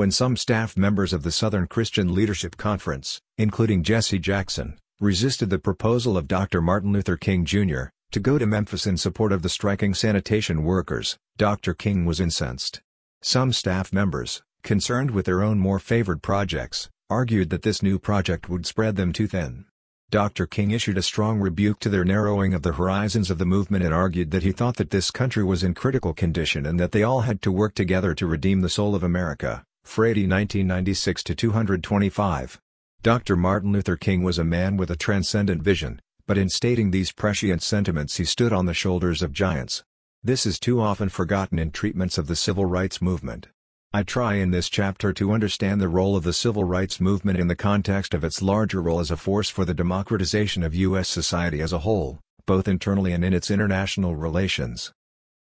When some staff members of the Southern Christian Leadership Conference, including Jesse Jackson, resisted the proposal of Dr. Martin Luther King Jr., to go to Memphis in support of the striking sanitation workers, Dr. King was incensed. Some staff members, concerned with their own more favored projects, argued that this new project would spread them too thin. Dr. King issued a strong rebuke to their narrowing of the horizons of the movement and argued that he thought that this country was in critical condition and that they all had to work together to redeem the soul of America. Frady 1996-225. Dr. Martin Luther King was a man with a transcendent vision, but in stating these prescient sentiments he stood on the shoulders of giants. This is too often forgotten in treatments of the civil rights movement. I try in this chapter to understand the role of the civil rights movement in the context of its larger role as a force for the democratization of U.S. society as a whole, both internally and in its international relations.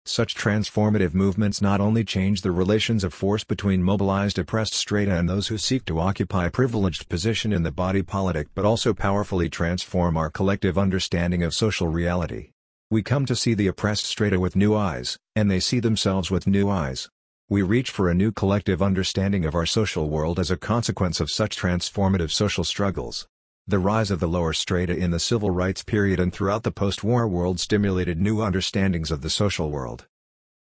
Such transformative movements not only change the relations of force between mobilized oppressed strata and those who seek to occupy a privileged position in the body politic but also powerfully transform our collective understanding of social reality. We come to see the oppressed strata with new eyes, and they see themselves with new eyes. We reach for a new collective understanding of our social world as a consequence of such transformative social struggles. The rise of the lower strata in the civil rights period and throughout the post-war world stimulated new understandings of the social world.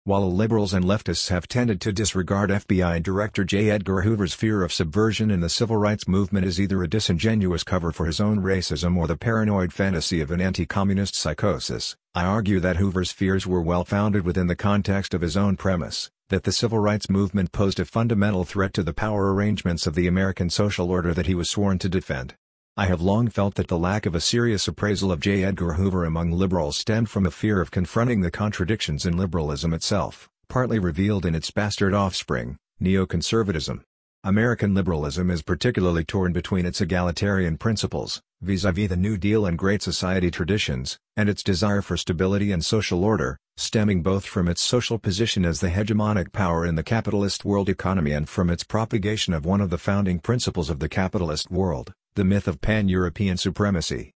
While liberals and leftists have tended to disregard FBI Director J. Edgar Hoover's fear of subversion in the civil rights movement as either a disingenuous cover for his own racism or the paranoid fantasy of an anti-communist psychosis, I argue that Hoover's fears were well-founded within the context of his own premise, that the civil rights movement posed a fundamental threat to the power arrangements of the American social order that he was sworn to defend. I have long felt that the lack of a serious appraisal of J. Edgar Hoover among liberals stemmed from a fear of confronting the contradictions in liberalism itself, partly revealed in its bastard offspring, neoconservatism. American liberalism is particularly torn between its egalitarian principles, vis-à-vis -vis the New Deal and Great Society traditions, and its desire for stability and social order, stemming both from its social position as the hegemonic power in the capitalist world economy and from its propagation of one of the founding principles of the capitalist world, the myth of pan-European supremacy.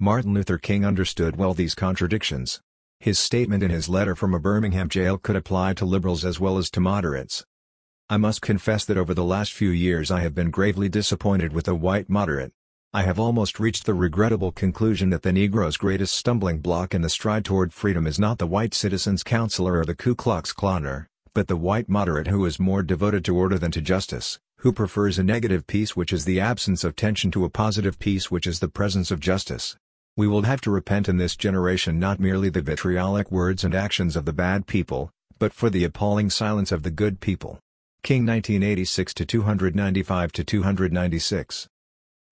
Martin Luther King understood well these contradictions. His statement in his letter from a Birmingham jail could apply to liberals as well as to moderates. I must confess that over the last few years I have been gravely disappointed with the white moderate. I have almost reached the regrettable conclusion that the Negro's greatest stumbling block in the stride toward freedom is not the white citizen's counselor or the Ku Klux Klanner, but the white moderate who is more devoted to order than to justice, who prefers a negative peace which is the absence of tension to a positive peace which is the presence of justice. We will have to repent in this generation not merely the vitriolic words and actions of the bad people, but for the appalling silence of the good people. King 1986-295-296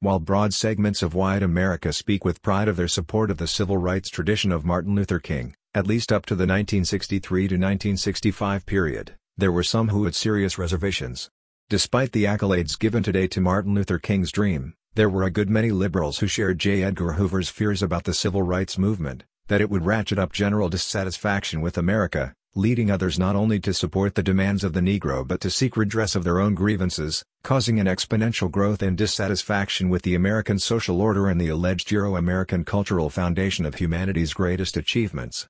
While broad segments of white America speak with pride of their support of the civil rights tradition of Martin Luther King, at least up to the 1963-1965 period, there were some who had serious reservations. Despite the accolades given today to Martin Luther King's dream, there were a good many liberals who shared J. Edgar Hoover's fears about the civil rights movement, that it would ratchet up general dissatisfaction with America, leading others not only to support the demands of the Negro but to seek redress of their own grievances, causing an exponential growth in dissatisfaction with the American social order and the alleged Euro-American cultural foundation of humanity's greatest achievements.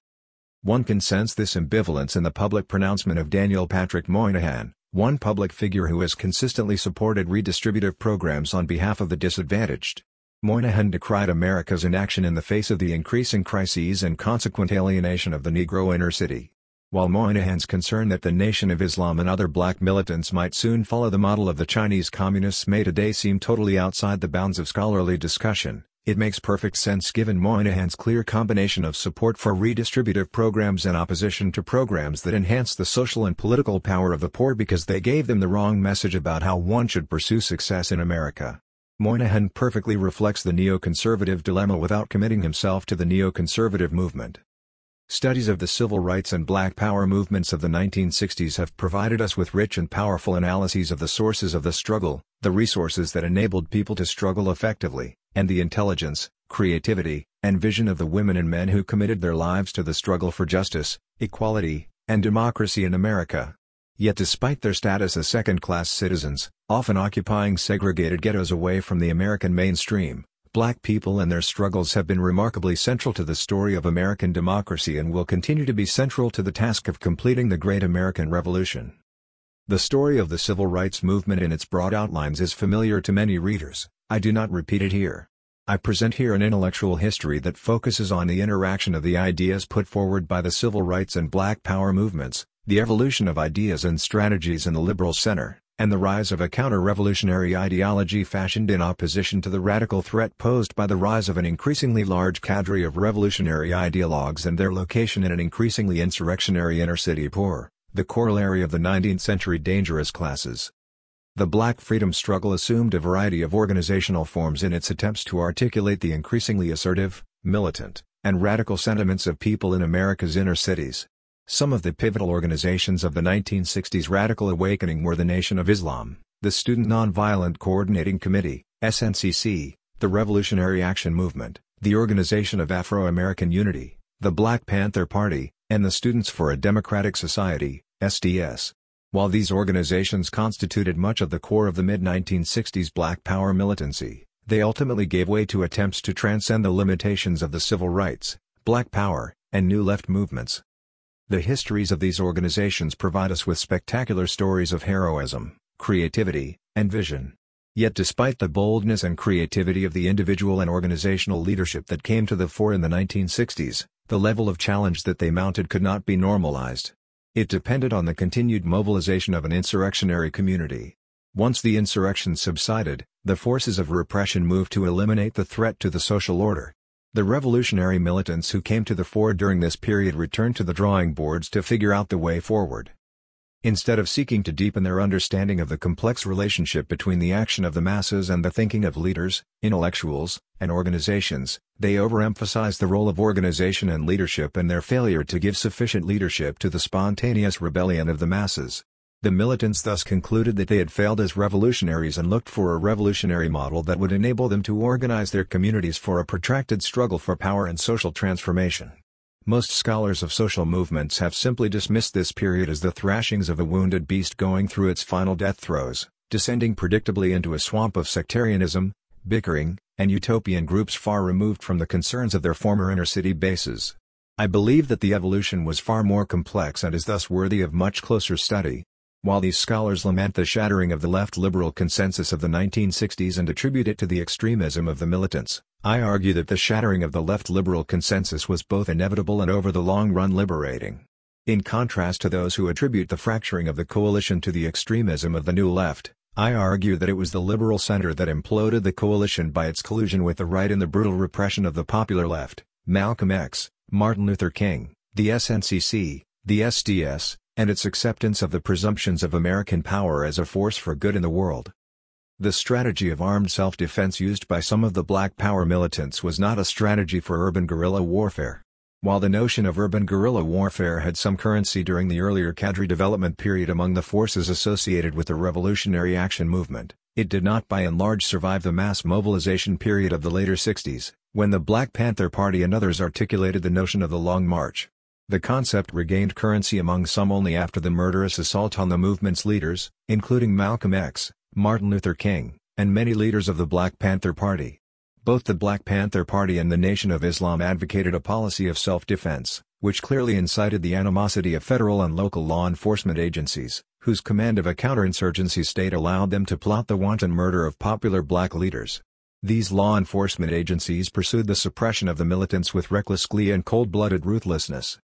One can sense this ambivalence in the public pronouncement of Daniel Patrick Moynihan, one public figure who has consistently supported redistributive programs on behalf of the disadvantaged. Moynihan decried America's inaction in the face of the increasing crises and consequent alienation of the Negro inner city. While Moynihan's concern that the Nation of Islam and other black militants might soon follow the model of the Chinese Communists may today seem totally outside the bounds of scholarly discussion, it makes perfect sense given Moynihan's clear combination of support for redistributive programs and opposition to programs that enhance the social and political power of the poor because they gave them the wrong message about how one should pursue success in America. Moynihan perfectly reflects the neoconservative dilemma without committing himself to the neoconservative movement. Studies of the civil rights and black power movements of the 1960s have provided us with rich and powerful analyses of the sources of the struggle, the resources that enabled people to struggle effectively, and the intelligence, creativity, and vision of the women and men who committed their lives to the struggle for justice, equality, and democracy in America. Yet despite their status as second-class citizens, often occupying segregated ghettos away from the American mainstream, Black people and their struggles have been remarkably central to the story of American democracy and will continue to be central to the task of completing the Great American Revolution. The story of the civil rights movement in its broad outlines is familiar to many readers, I do not repeat it here. I present here an intellectual history that focuses on the interaction of the ideas put forward by the civil rights and black power movements, the evolution of ideas and strategies in the liberal center, and the rise of a counter-revolutionary ideology fashioned in opposition to the radical threat posed by the rise of an increasingly large cadre of revolutionary ideologues and their location in an increasingly insurrectionary inner-city poor, the corollary of the 19th-century dangerous classes. The black freedom struggle assumed a variety of organizational forms in its attempts to articulate the increasingly assertive, militant, and radical sentiments of people in America's inner cities. Some of the pivotal organizations of the 1960s radical awakening were the Nation of Islam, the Student Nonviolent Coordinating Committee, SNCC, the Revolutionary Action Movement, the Organization of Afro-American Unity, the Black Panther Party, and the Students for a Democratic Society, SDS. While these organizations constituted much of the core of the mid-1960s Black Power militancy, they ultimately gave way to attempts to transcend the limitations of the civil rights, Black Power, and New Left movements. The histories of these organizations provide us with spectacular stories of heroism, creativity, and vision. Yet despite the boldness and creativity of the individual and organizational leadership that came to the fore in the 1960s, the level of challenge that they mounted could not be normalized. It depended on the continued mobilization of an insurrectionary community. Once the insurrection subsided, the forces of repression moved to eliminate the threat to the social order. The revolutionary militants who came to the fore during this period returned to the drawing boards to figure out the way forward. Instead of seeking to deepen their understanding of the complex relationship between the action of the masses and the thinking of leaders, intellectuals, and organizations, they overemphasized the role of organization and leadership and their failure to give sufficient leadership to the spontaneous rebellion of the masses. The militants thus concluded that they had failed as revolutionaries and looked for a revolutionary model that would enable them to organize their communities for a protracted struggle for power and social transformation. Most scholars of social movements have simply dismissed this period as the thrashings of a wounded beast going through its final death throes, descending predictably into a swamp of sectarianism, bickering, and utopian groups far removed from the concerns of their former inner-city bases. I believe that the evolution was far more complex and is thus worthy of much closer study. While these scholars lament the shattering of the left liberal consensus of the 1960s and attribute it to the extremism of the militants, I argue that the shattering of the left liberal consensus was both inevitable and over the long run liberating. In contrast to those who attribute the fracturing of the coalition to the extremism of the New Left, I argue that it was the liberal center that imploded the coalition by its collusion with the right in the brutal repression of the popular left, Malcolm X, Martin Luther King, the SNCC, the SDS, and its acceptance of the presumptions of American power as a force for good in the world. The strategy of armed self-defense used by some of the Black Power militants was not a strategy for urban guerrilla warfare. While the notion of urban guerrilla warfare had some currency during the earlier cadre development period among the forces associated with the Revolutionary Action Movement, it did not by and large survive the mass mobilization period of the later 60s, when the Black Panther Party and others articulated the notion of the Long March. The concept regained currency among some only after the murderous assault on the movement's leaders, including Malcolm X, Martin Luther King, and many leaders of the Black Panther Party. Both the Black Panther Party and the Nation of Islam advocated a policy of self-defense, which clearly incited the animosity of federal and local law enforcement agencies, whose command of a counterinsurgency state allowed them to plot the wanton murder of popular black leaders. These law enforcement agencies pursued the suppression of the militants with reckless glee and cold-blooded ruthlessness.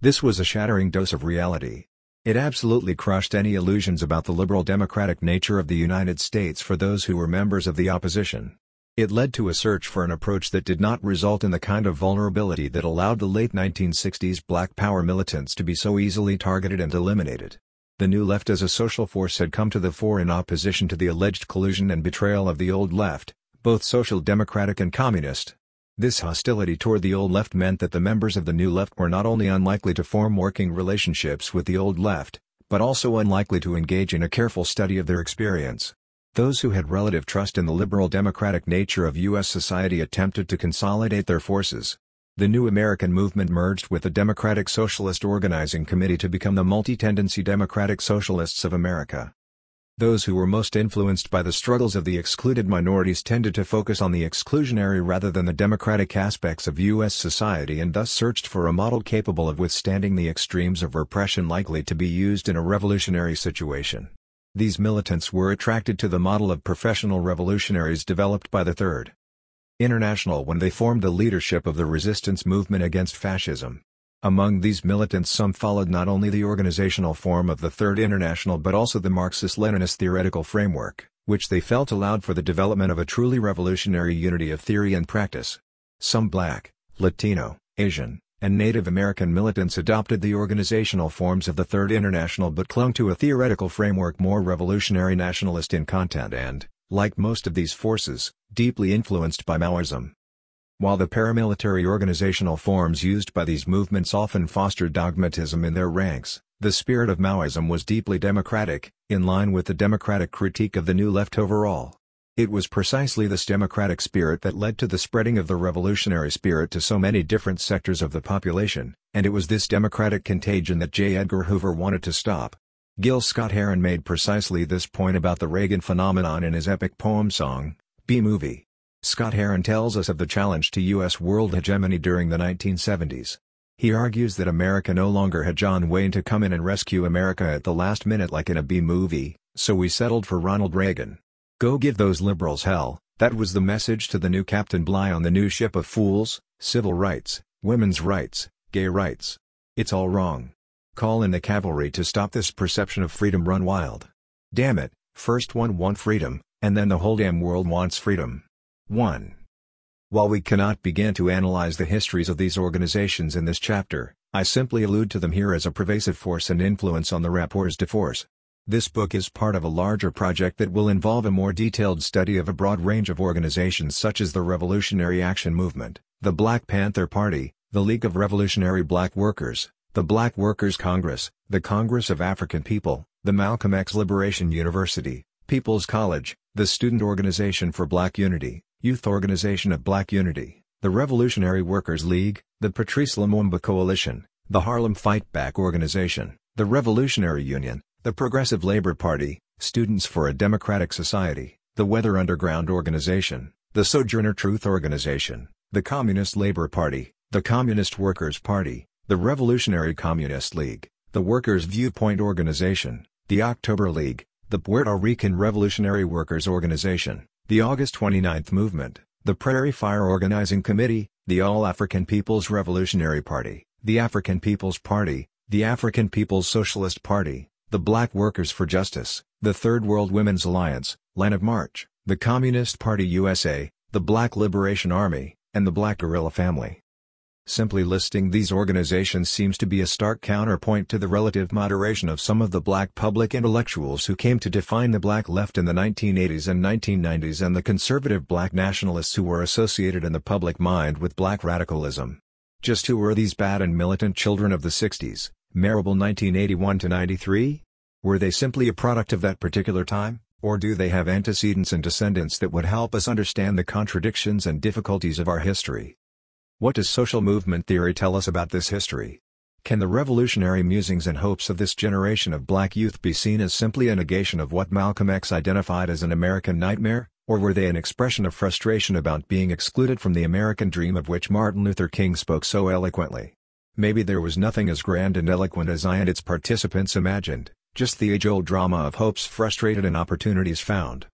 This was a shattering dose of reality, it absolutely crushed any illusions about the liberal democratic nature of the United States for those who were members of the opposition. It led to a search for an approach that did not result in the kind of vulnerability that allowed the late 1960s Black Power militants to be so easily targeted and eliminated. The new left as a social force had come to the fore in opposition to the alleged collusion and betrayal of the old left, both social democratic and communist. This hostility toward the old left meant that the members of the new left were not only unlikely to form working relationships with the old left, but also unlikely to engage in a careful study of their experience. Those who had relative trust in the liberal democratic nature of U.S. society attempted to consolidate their forces. The new American movement merged with the Democratic Socialist Organizing Committee to become the Multi-Tendency Democratic Socialists of America. Those who were most influenced by the struggles of the excluded minorities tended to focus on the exclusionary rather than the democratic aspects of U.S. society and thus searched for a model capable of withstanding the extremes of repression likely to be used in a revolutionary situation. These militants were attracted to the model of professional revolutionaries developed by the Third International when they formed the leadership of the resistance movement against fascism. Among these militants some followed not only the organizational form of the Third International but also the Marxist-Leninist theoretical framework, which they felt allowed for the development of a truly revolutionary unity of theory and practice. Some black, Latino, Asian, and Native American militants adopted the organizational forms of the Third International but clung to a theoretical framework more revolutionary nationalist in content and, like most of these forces, deeply influenced by Maoism. While the paramilitary organizational forms used by these movements often fostered dogmatism in their ranks, the spirit of Maoism was deeply democratic, in line with the democratic critique of the New Left overall. It was precisely this democratic spirit that led to the spreading of the revolutionary spirit to so many different sectors of the population, and it was this democratic contagion that J. Edgar Hoover wanted to stop. Gil Scott-Heron made precisely this point about the Reagan phenomenon in his epic poem song, B-Movie. Scott-Heron tells us of the challenge to U.S. world hegemony during the 1970s. He argues that America no longer had John Wayne to come in and rescue America at the last minute like in a B-movie, so we settled for Ronald Reagan. Go give those liberals hell, that was the message to the new Captain Bligh on the new ship of fools, civil rights, women's rights, gay rights. It's all wrong. Call in the cavalry to stop this perception of freedom run wild. Damn it, first one want freedom, and then the whole damn world wants freedom. 1. While we cannot begin to analyze the histories of these organizations in this chapter, I simply allude to them here as a pervasive force and influence on the rapports de force. This book is part of a larger project that will involve a more detailed study of a broad range of organizations such as the Revolutionary Action Movement, the Black Panther Party, the League of Revolutionary Black Workers, the Black Workers Congress, the Congress of African People, the Malcolm X Liberation University, People's College, the Student Organization for Black Unity, Youth Organization of Black Unity, the Revolutionary Workers League, the Patrice Lumumba Coalition, the Harlem Fight Back Organization, the Revolutionary Union, the Progressive Labor Party, Students for a Democratic Society, the Weather Underground Organization, the Sojourner Truth Organization, the Communist Labor Party, the Communist Workers' Party, the Revolutionary Communist League, the Workers' Viewpoint Organization, the October League, the Puerto Rican Revolutionary Workers Organization, the August 29 Movement, the Prairie Fire Organizing Committee, the All-African People's Revolutionary Party, the African People's Party, the African People's Socialist Party, the Black Workers for Justice, the Third World Women's Alliance, Line of March, the Communist Party USA, the Black Liberation Army, and the Black Guerrilla Family. Simply listing these organizations seems to be a stark counterpoint to the relative moderation of some of the black public intellectuals who came to define the black left in the 1980s and 1990s and the conservative black nationalists who were associated in the public mind with black radicalism. Just who were these bad and militant children of the 60s, Marable 1981-93? Were they simply a product of that particular time, or do they have antecedents and descendants that would help us understand the contradictions and difficulties of our history? What does social movement theory tell us about this history? Can the revolutionary musings and hopes of this generation of black youth be seen as simply a negation of what Malcolm X identified as an American nightmare, or were they an expression of frustration about being excluded from the American dream of which Martin Luther King spoke so eloquently? Maybe there was nothing as grand and eloquent as I and its participants imagined, just the age-old drama of hopes frustrated and opportunities found.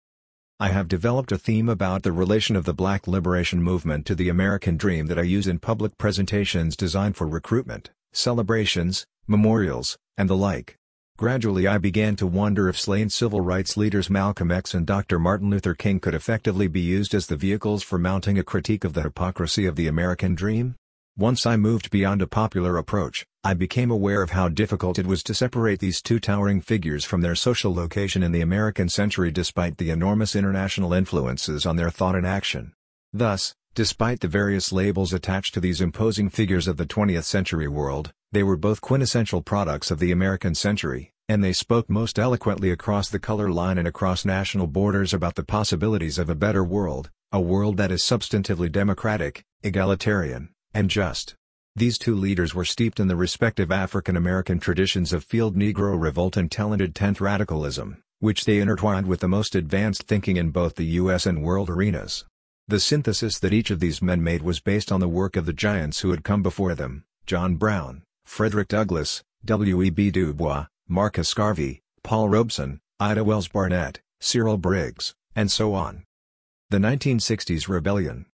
I have developed a theme about the relation of the Black Liberation Movement to the American Dream that I use in public presentations designed for recruitment, celebrations, memorials, and the like. Gradually I began to wonder if slain civil rights leaders Malcolm X and Dr. Martin Luther King could effectively be used as the vehicles for mounting a critique of the hypocrisy of the American dream? Once I moved beyond a popular approach, I became aware of how difficult it was to separate these two towering figures from their social location in the American century despite the enormous international influences on their thought and action. Thus, despite the various labels attached to these imposing figures of the 20th century world, they were both quintessential products of the American century, and they spoke most eloquently across the color line and across national borders about the possibilities of a better world, a world that is substantively democratic, egalitarian, and just. These two leaders were steeped in the respective African American traditions of field Negro revolt and talented 10th radicalism, which they intertwined with the most advanced thinking in both the US and world arenas. The synthesis that each of these men made was based on the work of the giants who had come before them, John Brown, Frederick Douglass, W.E.B. Du Bois, Marcus Garvey, Paul Robeson, Ida Wells Barnett, Cyril Briggs, and so on. The 1960s Rebellion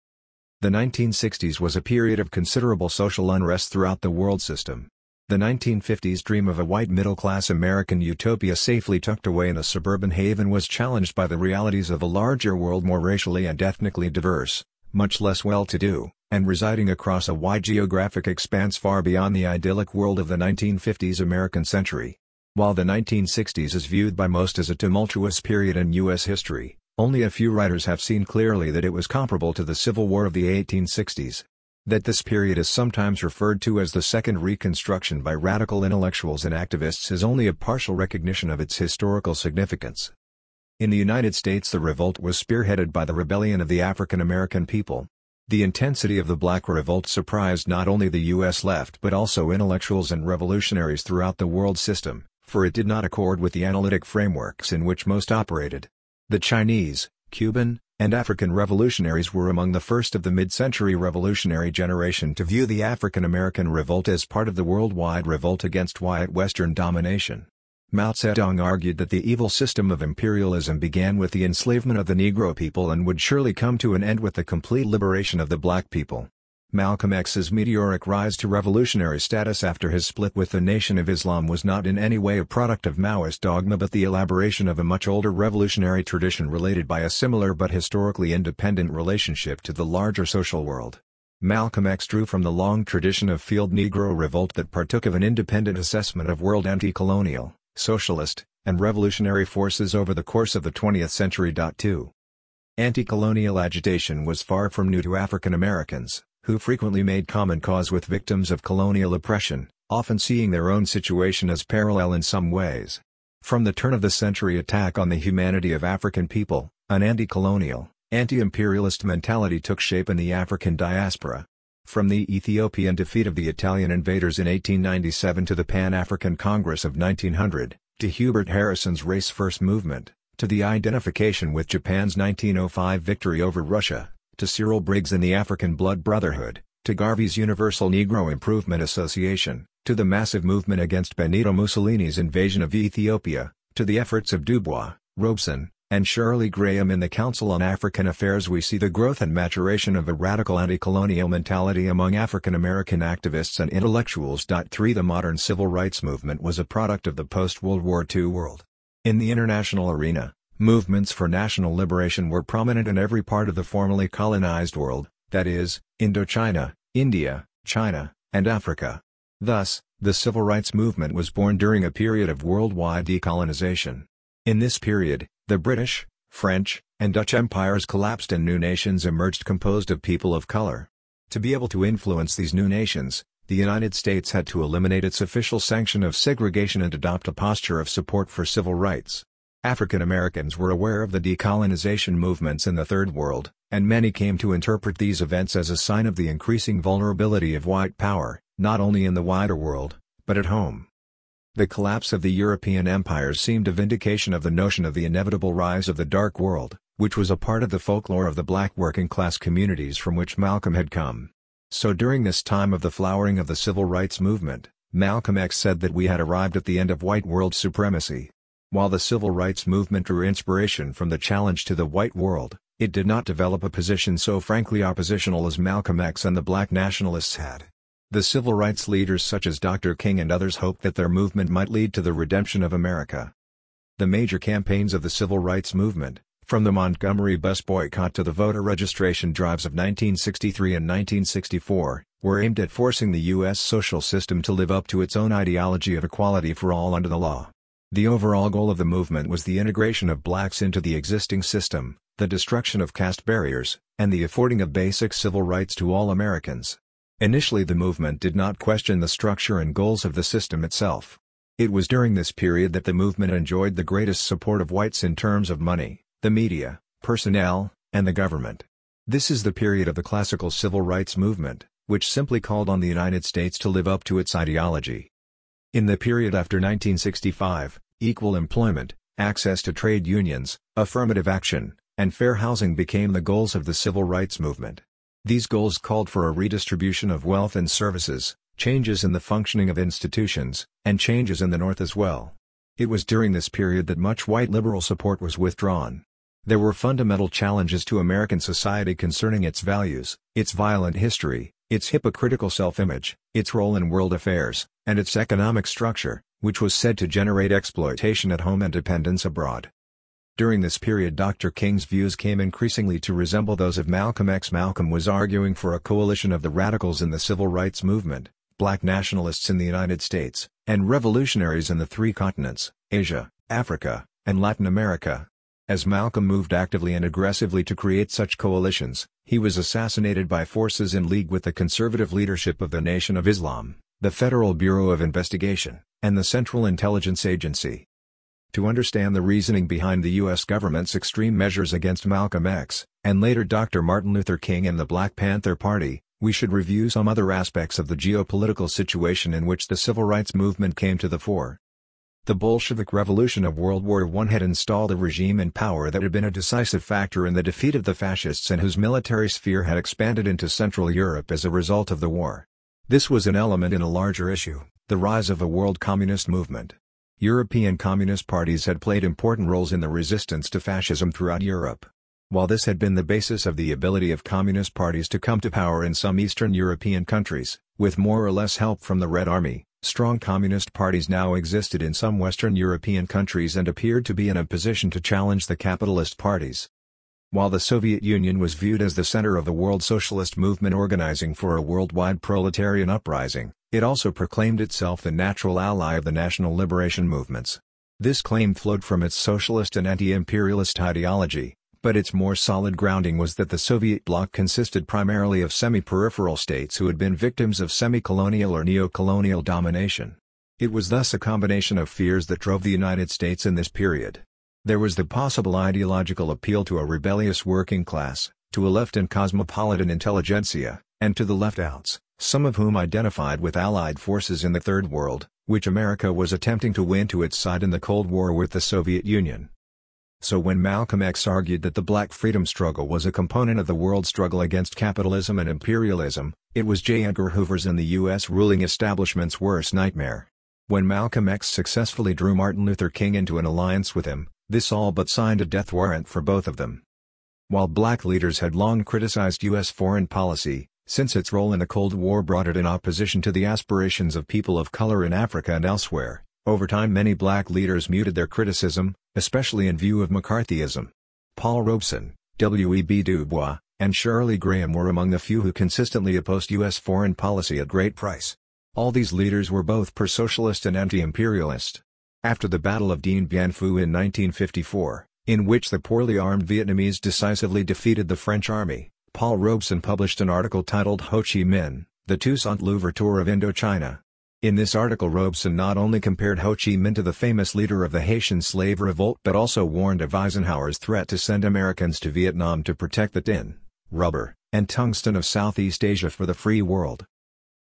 The 1960s was a period of considerable social unrest throughout the world system. The 1950s dream of a white middle-class American utopia safely tucked away in a suburban haven was challenged by the realities of a larger world more racially and ethnically diverse, much less well-to-do, and residing across a wide geographic expanse far beyond the idyllic world of the 1950s American century. While the 1960s is viewed by most as a tumultuous period in U.S. history, only a few writers have seen clearly that it was comparable to the Civil War of the 1860s. That this period is sometimes referred to as the Second Reconstruction by radical intellectuals and activists is only a partial recognition of its historical significance. In the United States the revolt was spearheaded by the rebellion of the African American people. The intensity of the Black Revolt surprised not only the U.S. left but also intellectuals and revolutionaries throughout the world system, for it did not accord with the analytic frameworks in which most operated. The Chinese, Cuban, and African revolutionaries were among the first of the mid-century revolutionary generation to view the African American revolt as part of the worldwide revolt against white Western domination. Mao Zedong argued that the evil system of imperialism began with the enslavement of the Negro people and would surely come to an end with the complete liberation of the black people. Malcolm X's meteoric rise to revolutionary status after his split with the Nation of Islam was not in any way a product of Maoist dogma but the elaboration of a much older revolutionary tradition related by a similar but historically independent relationship to the larger social world. Malcolm X drew from the long tradition of field Negro revolt that partook of an independent assessment of world anti-colonial, socialist, and revolutionary forces over the course of the 20th century. 2. Anti-colonial agitation was far from new to African Americans who frequently made common cause with victims of colonial oppression, often seeing their own situation as parallel in some ways. From the turn-of-the-century attack on the humanity of African people, an anti-colonial, anti-imperialist mentality took shape in the African diaspora. From the Ethiopian defeat of the Italian invaders in 1897 to the Pan-African Congress of 1900, to Hubert Harrison's Race First movement, to the identification with Japan's 1905 victory over Russia, to Cyril Briggs and the African Blood Brotherhood, to Garvey's Universal Negro Improvement Association, to the massive movement against Benito Mussolini's invasion of Ethiopia, to the efforts of Dubois, Robeson, and Shirley Graham in the Council on African Affairs we see the growth and maturation of a radical anti-colonial mentality among African American activists and intellectuals. 3 The modern civil rights movement was a product of the post-World War II world. In the international arena, Movements for national liberation were prominent in every part of the formerly colonized world, that is, Indochina, India, China, and Africa. Thus, the civil rights movement was born during a period of worldwide decolonization. In this period, the British, French, and Dutch empires collapsed and new nations emerged composed of people of color. To be able to influence these new nations, the United States had to eliminate its official sanction of segregation and adopt a posture of support for civil rights. African Americans were aware of the decolonization movements in the Third World, and many came to interpret these events as a sign of the increasing vulnerability of white power, not only in the wider world, but at home. The collapse of the European empires seemed a vindication of the notion of the inevitable rise of the Dark World, which was a part of the folklore of the black working-class communities from which Malcolm had come. So during this time of the flowering of the civil rights movement, Malcolm X said that we had arrived at the end of white world supremacy. While the civil rights movement drew inspiration from the challenge to the white world, it did not develop a position so frankly oppositional as Malcolm X and the black nationalists had. The civil rights leaders such as Dr. King and others hoped that their movement might lead to the redemption of America. The major campaigns of the civil rights movement, from the Montgomery bus boycott to the voter registration drives of 1963 and 1964, were aimed at forcing the U.S. social system to live up to its own ideology of equality for all under the law. The overall goal of the movement was the integration of blacks into the existing system, the destruction of caste barriers, and the affording of basic civil rights to all Americans. Initially the movement did not question the structure and goals of the system itself. It was during this period that the movement enjoyed the greatest support of whites in terms of money, the media, personnel, and the government. This is the period of the classical civil rights movement, which simply called on the United States to live up to its ideology. In the period after 1965, equal employment, access to trade unions, affirmative action, and fair housing became the goals of the civil rights movement. These goals called for a redistribution of wealth and services, changes in the functioning of institutions, and changes in the North as well. It was during this period that much white liberal support was withdrawn. There were fundamental challenges to American society concerning its values, its violent history, its hypocritical self-image, its role in world affairs, and its economic structure, which was said to generate exploitation at home and dependence abroad. During this period Dr. King's views came increasingly to resemble those of Malcolm X. Malcolm was arguing for a coalition of the radicals in the civil rights movement, black nationalists in the United States, and revolutionaries in the three continents, Asia, Africa, and Latin America. As Malcolm moved actively and aggressively to create such coalitions, he was assassinated by forces in league with the conservative leadership of the Nation of Islam, the Federal Bureau of Investigation, and the Central Intelligence Agency. To understand the reasoning behind the U.S. government's extreme measures against Malcolm X, and later Dr. Martin Luther King and the Black Panther Party, we should review some other aspects of the geopolitical situation in which the civil rights movement came to the fore. The Bolshevik Revolution of World War I had installed a regime in power that had been a decisive factor in the defeat of the fascists and whose military sphere had expanded into Central Europe as a result of the war. This was an element in a larger issue, the rise of a world communist movement. European communist parties had played important roles in the resistance to fascism throughout Europe. While this had been the basis of the ability of communist parties to come to power in some Eastern European countries, with more or less help from the Red Army, strong communist parties now existed in some Western European countries and appeared to be in a position to challenge the capitalist parties. While the Soviet Union was viewed as the center of the world socialist movement organizing for a worldwide proletarian uprising, it also proclaimed itself the natural ally of the national liberation movements. This claim flowed from its socialist and anti-imperialist ideology, but its more solid grounding was that the Soviet bloc consisted primarily of semi-peripheral states who had been victims of semi-colonial or neo-colonial domination. It was thus a combination of fears that drove the United States in this period. There was the possible ideological appeal to a rebellious working class, to a left and cosmopolitan intelligentsia, and to the left-outs, some of whom identified with Allied forces in the Third World, which America was attempting to win to its side in the Cold War with the Soviet Union. So when Malcolm X argued that the black freedom struggle was a component of the world struggle against capitalism and imperialism, it was J. Edgar Hoover's and the U.S. ruling establishment's worst nightmare. When Malcolm X successfully drew Martin Luther King into an alliance with him, this all but signed a death warrant for both of them. While black leaders had long criticized U.S. foreign policy, since its role in the Cold War brought it in opposition to the aspirations of people of color in Africa and elsewhere. Over time many black leaders muted their criticism, especially in view of McCarthyism. Paul Robeson, W.E.B. Du Bois, and Shirley Graham were among the few who consistently opposed U.S. foreign policy at great price. All these leaders were both pro-socialist and anti-imperialist. After the Battle of Dien Bien Phu in 1954, in which the poorly armed Vietnamese decisively defeated the French army, Paul Robeson published an article titled Ho Chi Minh, the Toussaint Louverture of Indochina. In this article Robeson not only compared Ho Chi Minh to the famous leader of the Haitian slave revolt but also warned of Eisenhower's threat to send Americans to Vietnam to protect the tin, rubber, and tungsten of Southeast Asia for the free world.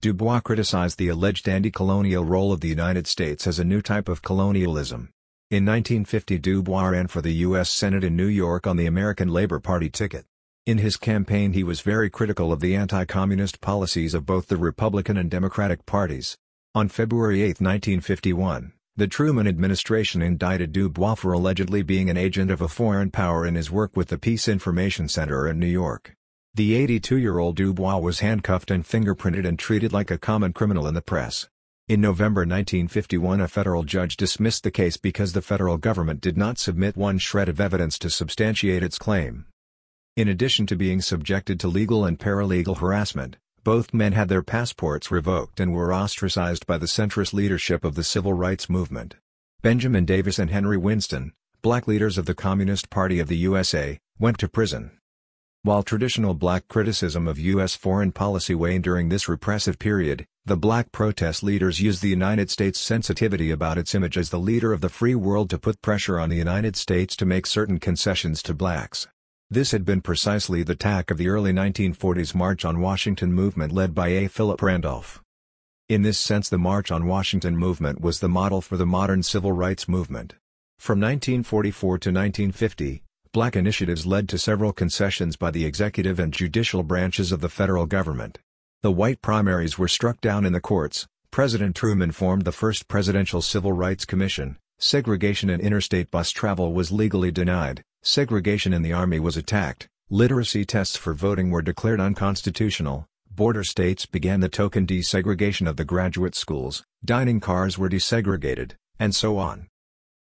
Dubois criticized the alleged anti-colonial role of the United States as a new type of colonialism. In 1950 Dubois ran for the U.S. Senate in New York on the American Labor Party ticket. In his campaign he was very critical of the anti-communist policies of both the Republican and Democratic parties. On February 8, 1951, the Truman administration indicted Dubois for allegedly being an agent of a foreign power in his work with the Peace Information Center in New York. The 82-year-old Dubois was handcuffed and fingerprinted and treated like a common criminal in the press. In November 1951 a federal judge dismissed the case because the federal government did not submit one shred of evidence to substantiate its claim. In addition to being subjected to legal and paralegal harassment, both men had their passports revoked and were ostracized by the centrist leadership of the civil rights movement. Benjamin Davis and Henry Winston, black leaders of the Communist Party of the USA, went to prison. While traditional black criticism of U.S. foreign policy waned during this repressive period, the black protest leaders used the United States' sensitivity about its image as the leader of the free world to put pressure on the United States to make certain concessions to blacks. This had been precisely the tack of the early 1940s March on Washington movement led by A. Philip Randolph. In this sense the March on Washington movement was the model for the modern civil rights movement. From 1944 to 1950, black initiatives led to several concessions by the executive and judicial branches of the federal government. The white primaries were struck down in the courts, President Truman formed the first Presidential Civil Rights Commission, segregation in interstate bus travel was legally denied, segregation in the Army was attacked, literacy tests for voting were declared unconstitutional, border states began the token desegregation of the graduate schools, dining cars were desegregated, and so on.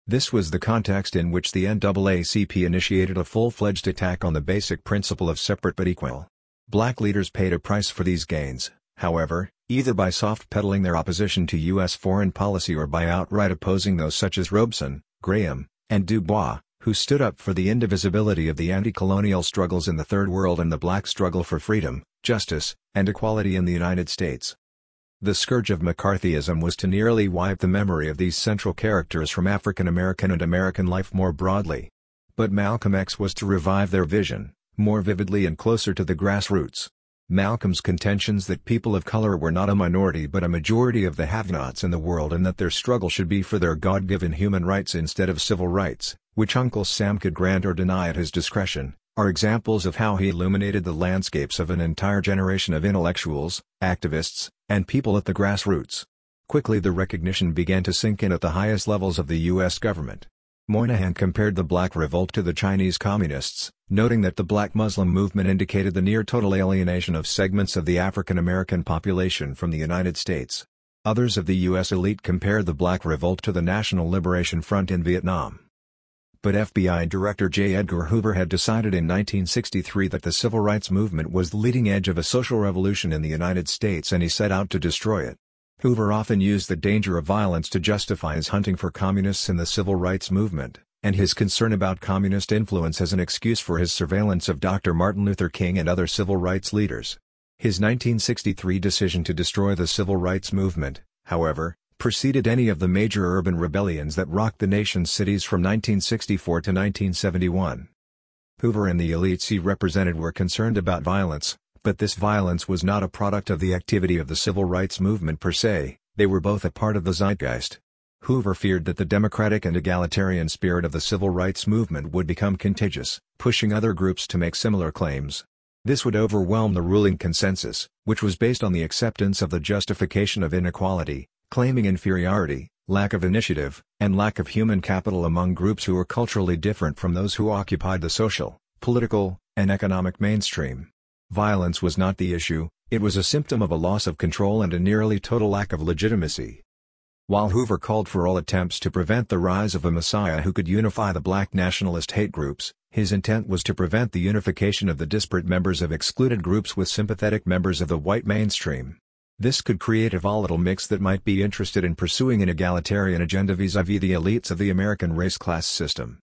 This was the context in which the NAACP initiated a full-fledged attack on the basic principle of separate but equal. Black leaders paid a price for these gains, however, either by soft-pedaling their opposition to U.S. foreign policy or by outright opposing those such as Robeson, Graham, and Du Bois, who stood up for the indivisibility of the anti-colonial struggles in the Third World and the black struggle for freedom, justice, and equality in the United States. The scourge of McCarthyism was to nearly wipe the memory of these central characters from African American and American life more broadly. But Malcolm X was to revive their vision, more vividly and closer to the grassroots. Malcolm's contentions that people of color were not a minority but a majority of the have-nots in the world and that their struggle should be for their God-given human rights instead of civil rights, which Uncle Sam could grant or deny at his discretion, are examples of how he illuminated the landscapes of an entire generation of intellectuals, activists, and people at the grassroots. Quickly the recognition began to sink in at the highest levels of the U.S. government. Moynihan compared the Black Revolt to the Chinese Communists, noting that the Black Muslim movement indicated the near-total alienation of segments of the African American population from the United States. Others of the U.S. elite compared the Black Revolt to the National Liberation Front in Vietnam but FBI Director J. Edgar Hoover had decided in 1963 that the civil rights movement was the leading edge of a social revolution in the United States and he set out to destroy it. Hoover often used the danger of violence to justify his hunting for communists in the civil rights movement, and his concern about communist influence as an excuse for his surveillance of Dr. Martin Luther King and other civil rights leaders. His 1963 decision to destroy the civil rights movement, however, preceded any of the major urban rebellions that rocked the nation's cities from 1964 to 1971. Hoover and the elites he represented were concerned about violence, but this violence was not a product of the activity of the civil rights movement per se, they were both a part of the zeitgeist. Hoover feared that the democratic and egalitarian spirit of the civil rights movement would become contagious, pushing other groups to make similar claims. This would overwhelm the ruling consensus, which was based on the acceptance of the justification of inequality, claiming inferiority, lack of initiative, and lack of human capital among groups who were culturally different from those who occupied the social, political, and economic mainstream. Violence was not the issue, it was a symptom of a loss of control and a nearly total lack of legitimacy. While Hoover called for all attempts to prevent the rise of a messiah who could unify the black nationalist hate groups, his intent was to prevent the unification of the disparate members of excluded groups with sympathetic members of the white mainstream. This could create a volatile mix that might be interested in pursuing an egalitarian agenda vis-à-vis the elites of the American race-class system.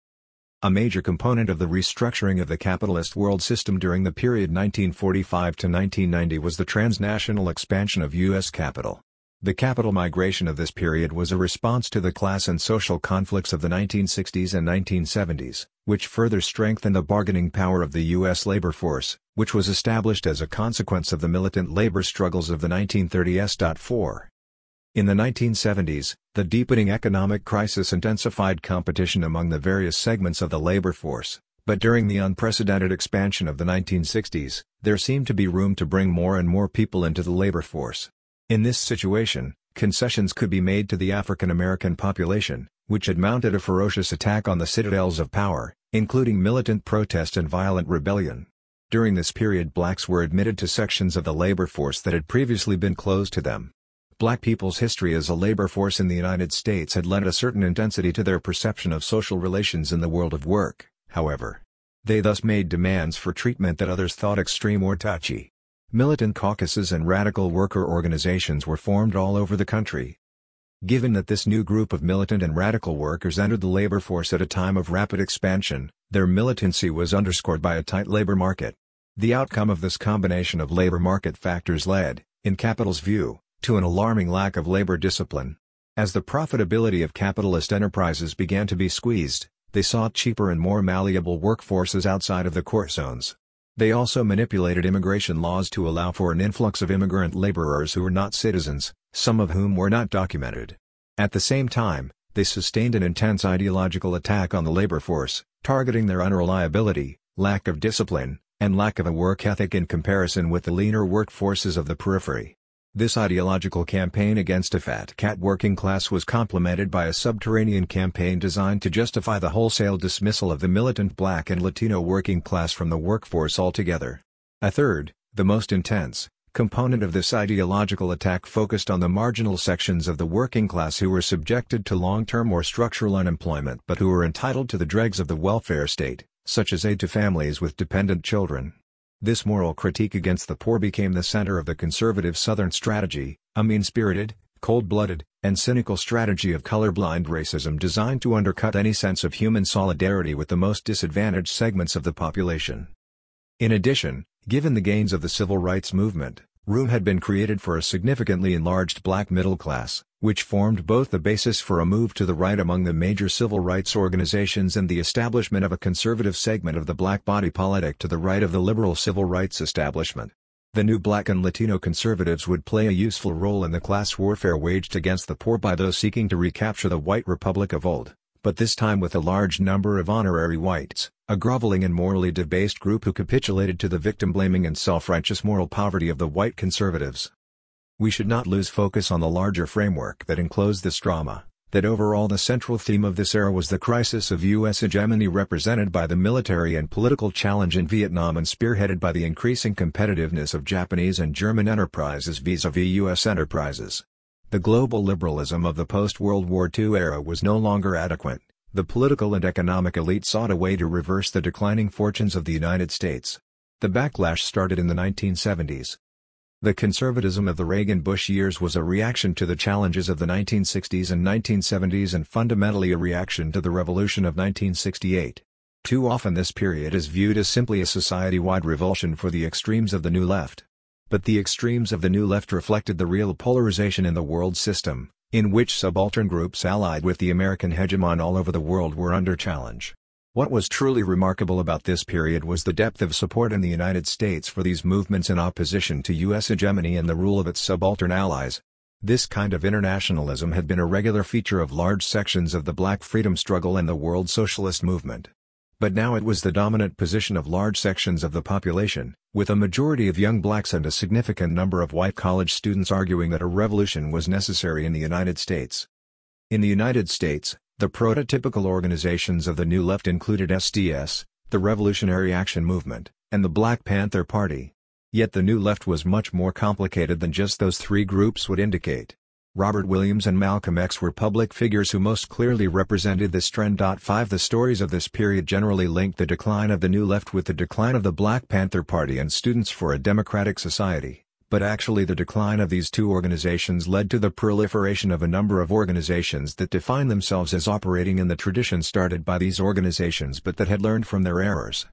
A major component of the restructuring of the capitalist world system during the period 1945 to 1990 was the transnational expansion of U.S. capital. The capital migration of this period was a response to the class and social conflicts of the 1960s and 1970s, which further strengthened the bargaining power of the U.S. labor force, which was established as a consequence of the militant labor struggles of the 1930s. 4. In the 1970s, the deepening economic crisis intensified competition among the various segments of the labor force, but during the unprecedented expansion of the 1960s, there seemed to be room to bring more and more people into the labor force. In this situation, concessions could be made to the African American population, which had mounted a ferocious attack on the citadels of power, including militant protest and violent rebellion. During this period blacks were admitted to sections of the labor force that had previously been closed to them. Black people's history as a labor force in the United States had lent a certain intensity to their perception of social relations in the world of work, however. They thus made demands for treatment that others thought extreme or touchy. Militant caucuses and radical worker organizations were formed all over the country. Given that this new group of militant and radical workers entered the labor force at a time of rapid expansion, their militancy was underscored by a tight labor market. The outcome of this combination of labor market factors led, in capital's view, to an alarming lack of labor discipline. As the profitability of capitalist enterprises began to be squeezed, they sought cheaper and more malleable workforces outside of the core zones. They also manipulated immigration laws to allow for an influx of immigrant laborers who were not citizens, some of whom were not documented. At the same time, they sustained an intense ideological attack on the labor force, targeting their unreliability, lack of discipline, and lack of a work ethic in comparison with the leaner workforces of the periphery. This ideological campaign against a fat cat working class was complemented by a subterranean campaign designed to justify the wholesale dismissal of the militant black and Latino working class from the workforce altogether. A third, the most intense, component of this ideological attack focused on the marginal sections of the working class who were subjected to long-term or structural unemployment but who were entitled to the dregs of the welfare state, such as aid to families with dependent children. This moral critique against the poor became the center of the conservative Southern strategy, a mean-spirited, cold-blooded, and cynical strategy of colorblind racism designed to undercut any sense of human solidarity with the most disadvantaged segments of the population. In addition, given the gains of the civil rights movement, room had been created for a significantly enlarged black middle class, which formed both the basis for a move to the right among the major civil rights organizations and the establishment of a conservative segment of the black body politic to the right of the liberal civil rights establishment. The new black and Latino conservatives would play a useful role in the class warfare waged against the poor by those seeking to recapture the white republic of old but this time with a large number of honorary whites, a groveling and morally debased group who capitulated to the victim-blaming and self-righteous moral poverty of the white conservatives. We should not lose focus on the larger framework that enclosed this drama, that overall the central theme of this era was the crisis of U.S. hegemony represented by the military and political challenge in Vietnam and spearheaded by the increasing competitiveness of Japanese and German enterprises vis-à-vis -vis U.S. enterprises. The global liberalism of the post-World War II era was no longer adequate, the political and economic elite sought a way to reverse the declining fortunes of the United States. The backlash started in the 1970s. The conservatism of the Reagan-Bush years was a reaction to the challenges of the 1960s and 1970s and fundamentally a reaction to the revolution of 1968. Too often this period is viewed as simply a society-wide revulsion for the extremes of the New Left. But the extremes of the New Left reflected the real polarization in the world system, in which subaltern groups allied with the American hegemon all over the world were under challenge. What was truly remarkable about this period was the depth of support in the United States for these movements in opposition to U.S. hegemony and the rule of its subaltern allies. This kind of internationalism had been a regular feature of large sections of the black freedom struggle and the world socialist movement. But now it was the dominant position of large sections of the population, with a majority of young blacks and a significant number of white college students arguing that a revolution was necessary in the United States. In the United States, the prototypical organizations of the New Left included SDS, the Revolutionary Action Movement, and the Black Panther Party. Yet the New Left was much more complicated than just those three groups would indicate. Robert Williams and Malcolm X were public figures who most clearly represented this trend. 5 The stories of this period generally link the decline of the New Left with the decline of the Black Panther Party and Students for a Democratic Society, but actually the decline of these two organizations led to the proliferation of a number of organizations that define themselves as operating in the tradition started by these organizations but that had learned from their errors.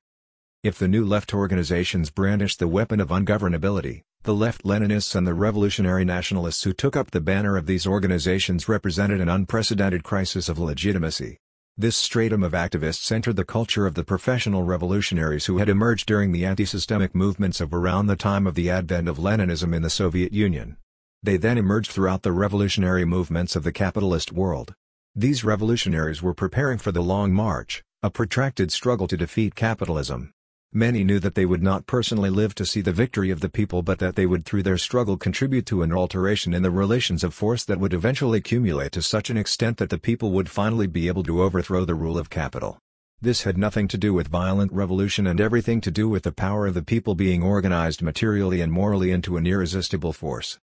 If the New Left organizations brandished the weapon of ungovernability, the left-Leninists and the revolutionary nationalists who took up the banner of these organizations represented an unprecedented crisis of legitimacy. This stratum of activists entered the culture of the professional revolutionaries who had emerged during the anti-systemic movements of around the time of the advent of Leninism in the Soviet Union. They then emerged throughout the revolutionary movements of the capitalist world. These revolutionaries were preparing for the Long March, a protracted struggle to defeat capitalism. Many knew that they would not personally live to see the victory of the people but that they would through their struggle contribute to an alteration in the relations of force that would eventually accumulate to such an extent that the people would finally be able to overthrow the rule of capital. This had nothing to do with violent revolution and everything to do with the power of the people being organized materially and morally into an irresistible force.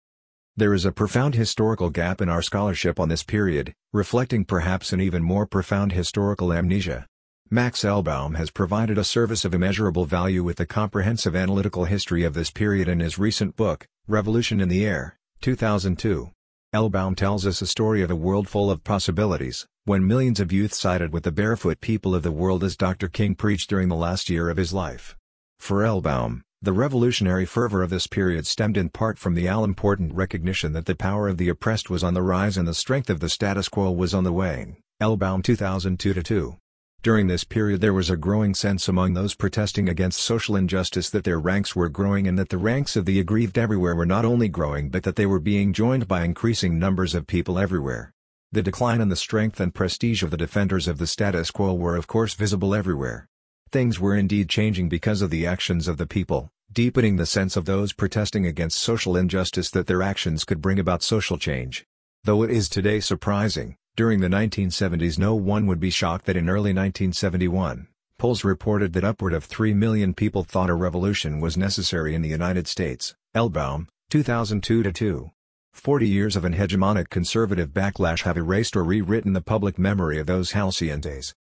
There is a profound historical gap in our scholarship on this period, reflecting perhaps an even more profound historical amnesia. Max Elbaum has provided a service of immeasurable value with the comprehensive analytical history of this period in his recent book, Revolution in the Air, 2002. Elbaum tells us a story of a world full of possibilities, when millions of youth sided with the barefoot people of the world as Dr. King preached during the last year of his life. For Elbaum, the revolutionary fervor of this period stemmed in part from the all-important recognition that the power of the oppressed was on the rise and the strength of the status quo was on the wane. Elbaum 2002-2. During this period there was a growing sense among those protesting against social injustice that their ranks were growing and that the ranks of the aggrieved everywhere were not only growing but that they were being joined by increasing numbers of people everywhere. The decline in the strength and prestige of the defenders of the status quo were of course visible everywhere. Things were indeed changing because of the actions of the people, deepening the sense of those protesting against social injustice that their actions could bring about social change. Though it is today surprising, during the 1970s no one would be shocked that in early 1971, polls reported that upward of 3 million people thought a revolution was necessary in the United States. Elbaum, 2002-2. 40 years of an hegemonic conservative backlash have erased or rewritten the public memory of those halcyon days.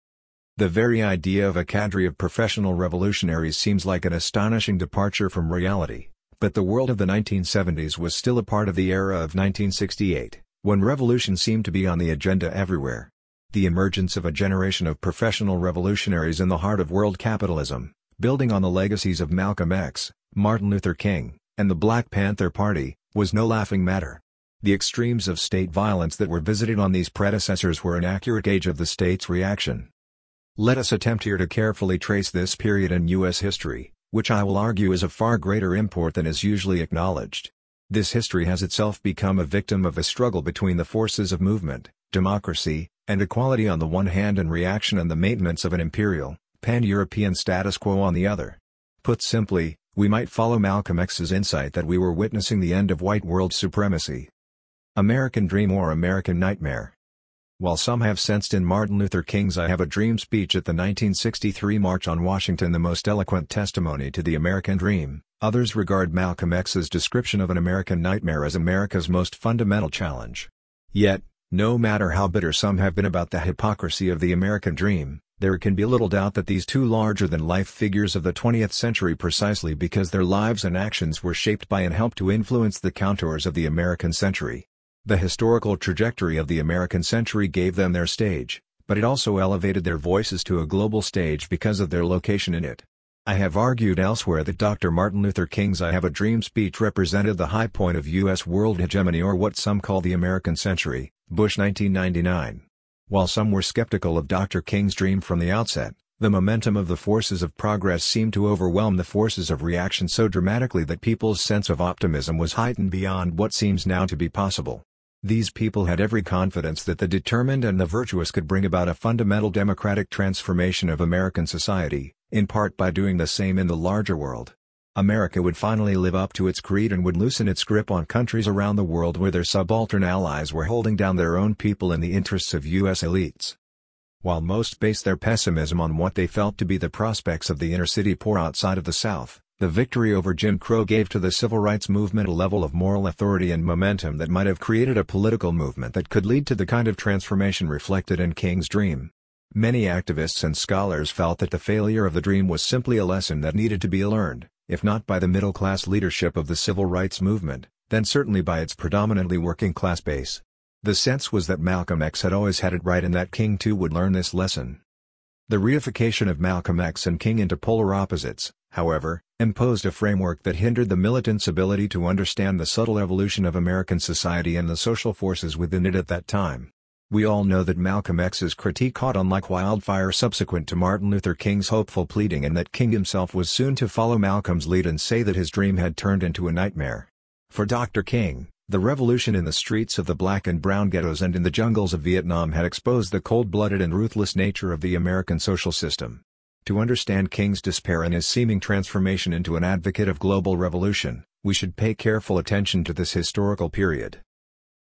The very idea of a cadre of professional revolutionaries seems like an astonishing departure from reality, but the world of the 1970s was still a part of the era of 1968, when revolution seemed to be on the agenda everywhere. The emergence of a generation of professional revolutionaries in the heart of world capitalism, building on the legacies of Malcolm X, Martin Luther King, and the Black Panther Party, was no laughing matter. The extremes of state violence that were visited on these predecessors were an accurate gauge of the state's reaction. Let us attempt here to carefully trace this period in U.S. history, which I will argue is of far greater import than is usually acknowledged. This history has itself become a victim of a struggle between the forces of movement, democracy, and equality on the one hand and reaction and the maintenance of an imperial, pan-European status quo on the other. Put simply, we might follow Malcolm X's insight that we were witnessing the end of white world supremacy. American Dream or American Nightmare. While some have sensed in Martin Luther King's I Have a Dream speech at the 1963 March on Washington the most eloquent testimony to the American dream, others regard Malcolm X's description of an American nightmare as America's most fundamental challenge. Yet, no matter how bitter some have been about the hypocrisy of the American dream, there can be little doubt that these two larger-than-life figures of the 20th century precisely because their lives and actions were shaped by and helped to influence the contours of the American century, the historical trajectory of the American century gave them their stage, but it also elevated their voices to a global stage because of their location in it. I have argued elsewhere that Dr. Martin Luther King's I Have a Dream speech represented the high point of U.S. world hegemony or what some call the American century, Bush 1999. While some were skeptical of Dr. King's dream from the outset, the momentum of the forces of progress seemed to overwhelm the forces of reaction so dramatically that people's sense of optimism was heightened beyond what seems now to be possible. These people had every confidence that the determined and the virtuous could bring about a fundamental democratic transformation of American society, in part by doing the same in the larger world. America would finally live up to its creed and would loosen its grip on countries around the world where their subaltern allies were holding down their own people in the interests of U.S. elites. While most based their pessimism on what they felt to be the prospects of the inner-city poor outside of the South, the victory over Jim Crow gave to the civil rights movement a level of moral authority and momentum that might have created a political movement that could lead to the kind of transformation reflected in King's dream. Many activists and scholars felt that the failure of the dream was simply a lesson that needed to be learned, if not by the middle-class leadership of the civil rights movement, then certainly by its predominantly working-class base. The sense was that Malcolm X had always had it right and that King too would learn this lesson. The reification of Malcolm X and King into polar opposites, however, imposed a framework that hindered the militants' ability to understand the subtle evolution of American society and the social forces within it at that time. We all know that Malcolm X's critique caught on like wildfire subsequent to Martin Luther King's hopeful pleading and that King himself was soon to follow Malcolm's lead and say that his dream had turned into a nightmare. For Dr. King, the revolution in the streets of the black and brown ghettos and in the jungles of Vietnam had exposed the cold-blooded and ruthless nature of the American social system. To understand King's despair and his seeming transformation into an advocate of global revolution, we should pay careful attention to this historical period.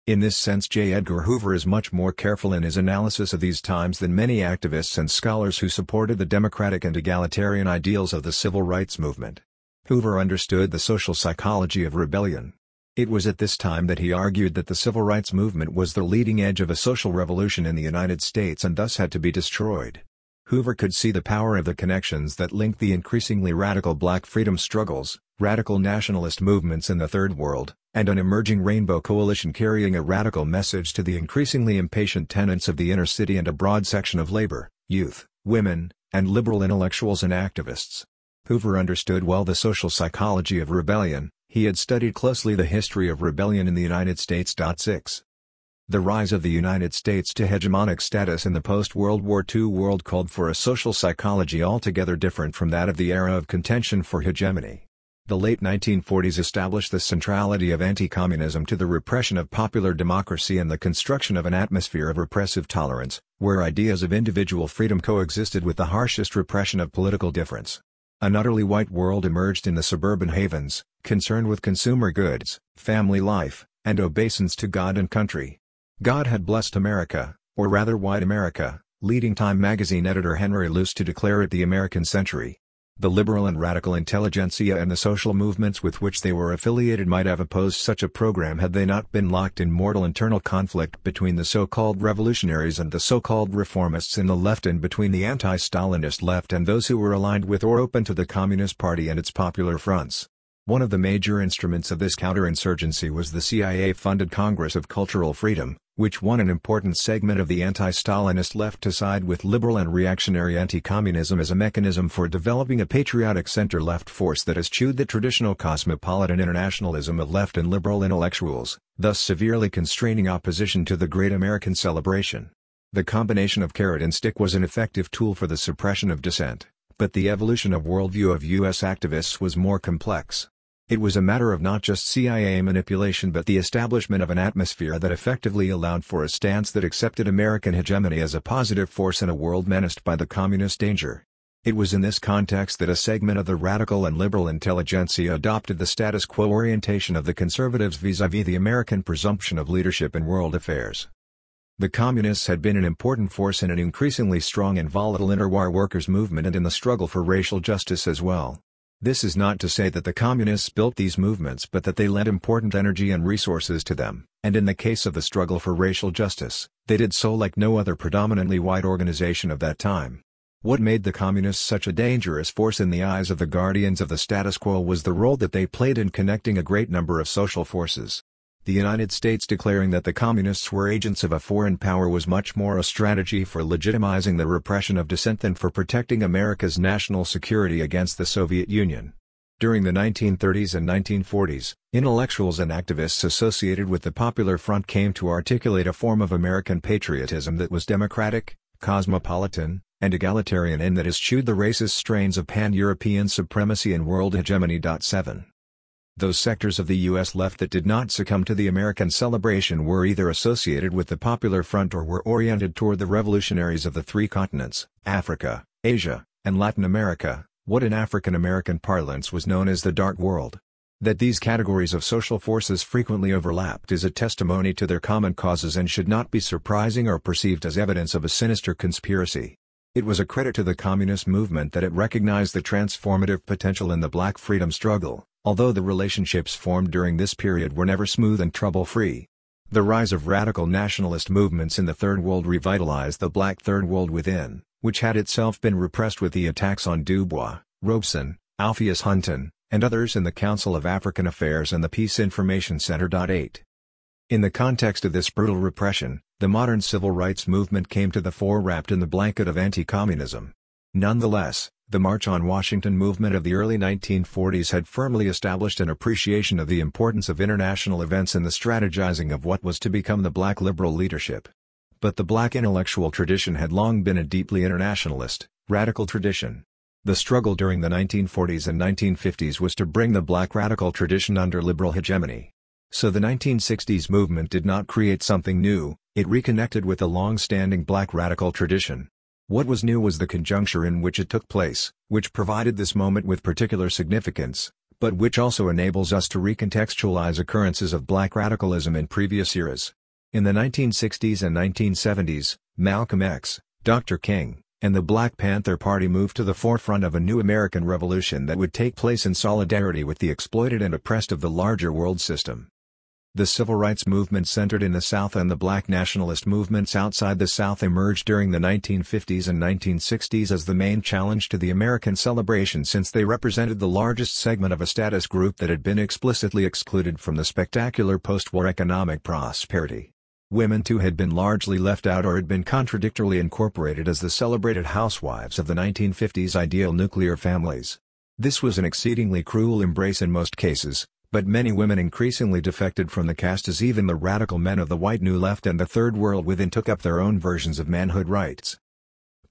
In this sense J. Edgar Hoover is much more careful in his analysis of these times than many activists and scholars who supported the democratic and egalitarian ideals of the civil rights movement. Hoover understood the social psychology of rebellion, it was at this time that he argued that the civil rights movement was the leading edge of a social revolution in the United States and thus had to be destroyed. Hoover could see the power of the connections that linked the increasingly radical black freedom struggles, radical nationalist movements in the Third World, and an emerging rainbow coalition carrying a radical message to the increasingly impatient tenants of the inner city and a broad section of labor, youth, women, and liberal intellectuals and activists. Hoover understood well the social psychology of rebellion, he had studied closely the history of rebellion in the United States. 6. The rise of the United States to hegemonic status in the post-World War II world called for a social psychology altogether different from that of the era of contention for hegemony. The late 1940s established the centrality of anti-communism to the repression of popular democracy and the construction of an atmosphere of repressive tolerance, where ideas of individual freedom coexisted with the harshest repression of political difference. An utterly white world emerged in the suburban havens, concerned with consumer goods, family life, and obeisance to God and country. God had blessed America, or rather white America, leading Time magazine editor Henry Luce to declare it the American century. The liberal and radical intelligentsia and the social movements with which they were affiliated might have opposed such a program had they not been locked in mortal internal conflict between the so-called revolutionaries and the so-called reformists in the left and between the anti-Stalinist left and those who were aligned with or open to the Communist Party and its popular fronts. One of the major instruments of this counterinsurgency was the CIA-funded Congress of Cultural Freedom, which won an important segment of the anti-Stalinist left to side with liberal and reactionary anti-communism as a mechanism for developing a patriotic center-left force that eschewed the traditional cosmopolitan internationalism of left and liberal intellectuals, thus severely constraining opposition to the Great American Celebration. The combination of carrot and stick was an effective tool for the suppression of dissent, but the evolution of worldview of U.S. activists was more complex. It was a matter of not just CIA manipulation but the establishment of an atmosphere that effectively allowed for a stance that accepted American hegemony as a positive force in a world menaced by the communist danger. It was in this context that a segment of the radical and liberal intelligentsia adopted the status quo orientation of the conservatives vis-à-vis -vis the American presumption of leadership in world affairs. The Communists had been an important force in an increasingly strong and volatile interwar workers' movement and in the struggle for racial justice as well. This is not to say that the Communists built these movements but that they lent important energy and resources to them, and in the case of the struggle for racial justice, they did so like no other predominantly white organization of that time. What made the Communists such a dangerous force in the eyes of the guardians of the status quo was the role that they played in connecting a great number of social forces. The United States declaring that the Communists were agents of a foreign power was much more a strategy for legitimizing the repression of dissent than for protecting America's national security against the Soviet Union. During the 1930s and 1940s, intellectuals and activists associated with the Popular Front came to articulate a form of American patriotism that was democratic, cosmopolitan, and egalitarian and that eschewed the racist strains of pan-European supremacy and world hegemony. 7. Those sectors of the U.S. left that did not succumb to the American celebration were either associated with the Popular Front or were oriented toward the revolutionaries of the three continents, Africa, Asia, and Latin America, what in African American parlance was known as the Dark World. That these categories of social forces frequently overlapped is a testimony to their common causes and should not be surprising or perceived as evidence of a sinister conspiracy. It was a credit to the communist movement that it recognized the transformative potential in the black freedom struggle, although the relationships formed during this period were never smooth and trouble-free. The rise of radical nationalist movements in the Third World revitalized the Black Third World within, which had itself been repressed with the attacks on Dubois, Robeson, Alpheus Hunton, and others in the Council of African Affairs and the Peace Information Center. 8. In the context of this brutal repression, the modern civil rights movement came to the fore wrapped in the blanket of anti-communism. Nonetheless, the March on Washington movement of the early 1940s had firmly established an appreciation of the importance of international events in the strategizing of what was to become the black liberal leadership. But the black intellectual tradition had long been a deeply internationalist, radical tradition. The struggle during the 1940s and 1950s was to bring the black radical tradition under liberal hegemony. So the 1960s movement did not create something new, it reconnected with the long-standing black radical tradition. What was new was the conjuncture in which it took place, which provided this moment with particular significance, but which also enables us to recontextualize occurrences of black radicalism in previous eras. In the 1960s and 1970s, Malcolm X, Dr. King, and the Black Panther Party moved to the forefront of a new American revolution that would take place in solidarity with the exploited and oppressed of the larger world system. The civil rights movement centered in the South and the black nationalist movements outside the South emerged during the 1950s and 1960s as the main challenge to the American celebration since they represented the largest segment of a status group that had been explicitly excluded from the spectacular post-war economic prosperity. Women too had been largely left out or had been contradictorily incorporated as the celebrated housewives of the 1950s ideal nuclear families. This was an exceedingly cruel embrace in most cases, but many women increasingly defected from the caste as even the radical men of the white New Left and the Third World within took up their own versions of manhood rights.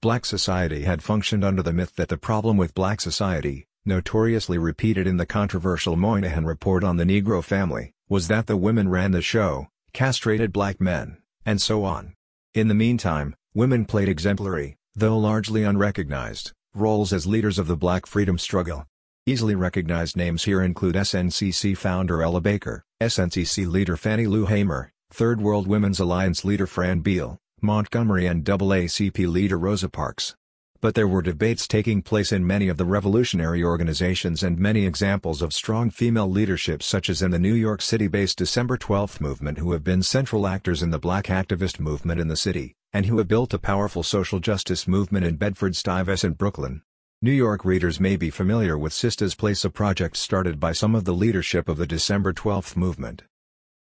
Black society had functioned under the myth that the problem with black society, notoriously repeated in the controversial Moynihan Report on the Negro family, was that the women ran the show, castrated black men, and so on. In the meantime, women played exemplary, though largely unrecognized, roles as leaders of the black freedom struggle. Easily recognized names here include SNCC founder Ella Baker, SNCC leader Fannie Lou Hamer, Third World Women's Alliance leader Fran Beal, Montgomery NAACP leader Rosa Parks. But there were debates taking place in many of the revolutionary organizations and many examples of strong female leadership such as in the New York City-based December 12 movement who have been central actors in the black activist movement in the city, and who have built a powerful social justice movement in Bedford-Stuyvesant Brooklyn. New York readers may be familiar with Sista's Place a project started by some of the leadership of the December 12 movement.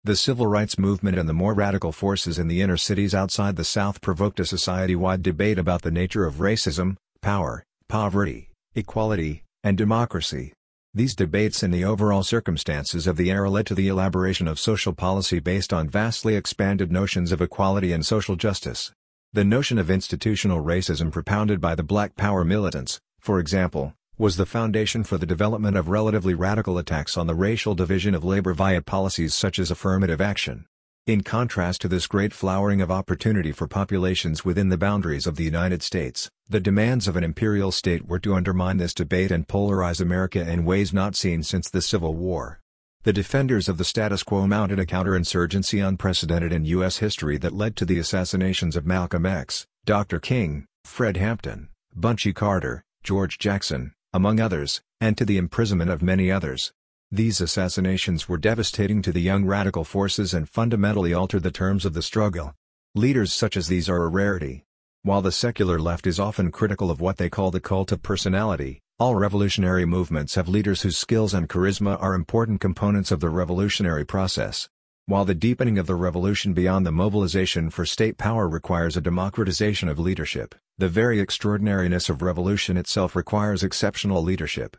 The civil rights movement and the more radical forces in the inner cities outside the South provoked a society-wide debate about the nature of racism, power, poverty, equality, and democracy. These debates and the overall circumstances of the era led to the elaboration of social policy based on vastly expanded notions of equality and social justice. The notion of institutional racism propounded by the Black Power militants, for example, was the foundation for the development of relatively radical attacks on the racial division of labor via policies such as affirmative action. In contrast to this great flowering of opportunity for populations within the boundaries of the United States, the demands of an imperial state were to undermine this debate and polarize America in ways not seen since the Civil War. The defenders of the status quo mounted a counterinsurgency unprecedented in U.S. history that led to the assassinations of Malcolm X, Dr. King, Fred Hampton, Bunchy Carter, George Jackson, among others, and to the imprisonment of many others. These assassinations were devastating to the young radical forces and fundamentally altered the terms of the struggle. Leaders such as these are a rarity. While the secular left is often critical of what they call the cult of personality, all revolutionary movements have leaders whose skills and charisma are important components of the revolutionary process. While the deepening of the revolution beyond the mobilization for state power requires a democratization of leadership, the very extraordinariness of revolution itself requires exceptional leadership.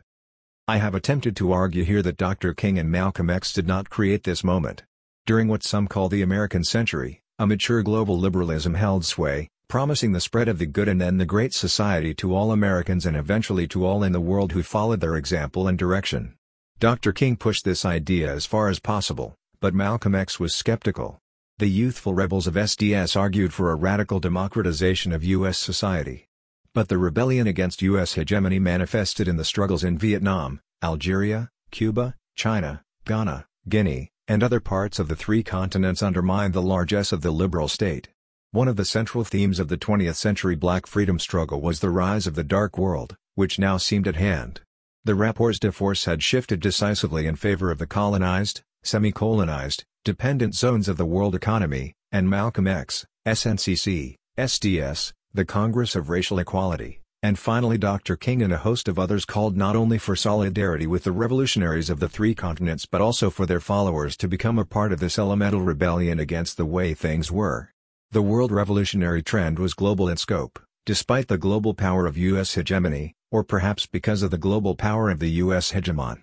I have attempted to argue here that Dr. King and Malcolm X did not create this moment. During what some call the American century, a mature global liberalism held sway, promising the spread of the good and then the great society to all Americans and eventually to all in the world who followed their example and direction. Dr. King pushed this idea as far as possible, but Malcolm X was skeptical. The youthful rebels of SDS argued for a radical democratization of U.S. society. But the rebellion against U.S. hegemony manifested in the struggles in Vietnam, Algeria, Cuba, China, Ghana, Guinea, and other parts of the three continents undermined the largesse of the liberal state. One of the central themes of the 20th century black freedom struggle was the rise of the dark world, which now seemed at hand. The rapports de force had shifted decisively in favor of the colonized, semi-colonized, dependent zones of the world economy, and Malcolm X, SNCC, SDS, the Congress of Racial Equality, and finally Dr. King and a host of others called not only for solidarity with the revolutionaries of the three continents but also for their followers to become a part of this elemental rebellion against the way things were. The world revolutionary trend was global in scope, despite the global power of U.S. hegemony, or perhaps because of the global power of the U.S. hegemon.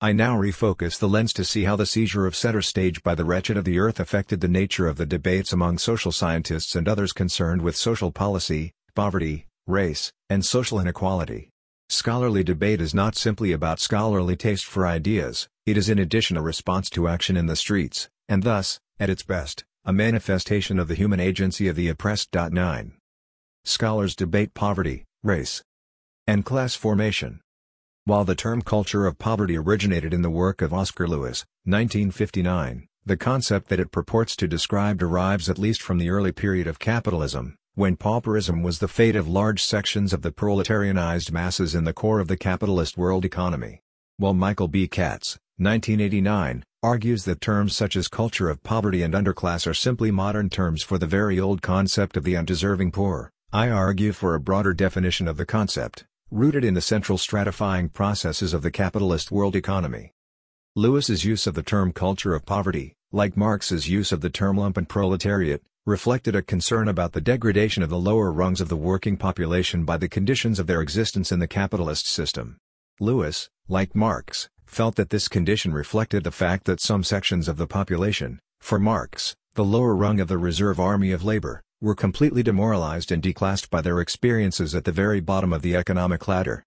I now refocus the lens to see how the seizure of center stage by the wretched of the earth affected the nature of the debates among social scientists and others concerned with social policy, poverty, race, and social inequality. Scholarly debate is not simply about scholarly taste for ideas, it is in addition a response to action in the streets, and thus, at its best, a manifestation of the human agency of the oppressed. 9. Scholars debate poverty, race, and class formation. While the term culture of poverty originated in the work of Oscar Lewis, 1959, the concept that it purports to describe derives at least from the early period of capitalism, when pauperism was the fate of large sections of the proletarianized masses in the core of the capitalist world economy. While Michael B. Katz, 1989, argues that terms such as culture of poverty and underclass are simply modern terms for the very old concept of the undeserving poor, I argue for a broader definition of the concept rooted in the central stratifying processes of the capitalist world economy. Lewis's use of the term culture of poverty, like Marx's use of the term lumpen proletariat, reflected a concern about the degradation of the lower rungs of the working population by the conditions of their existence in the capitalist system. Lewis, like Marx, felt that this condition reflected the fact that some sections of the population, for Marx, the lower rung of the reserve army of labor, were completely demoralized and declassed by their experiences at the very bottom of the economic ladder.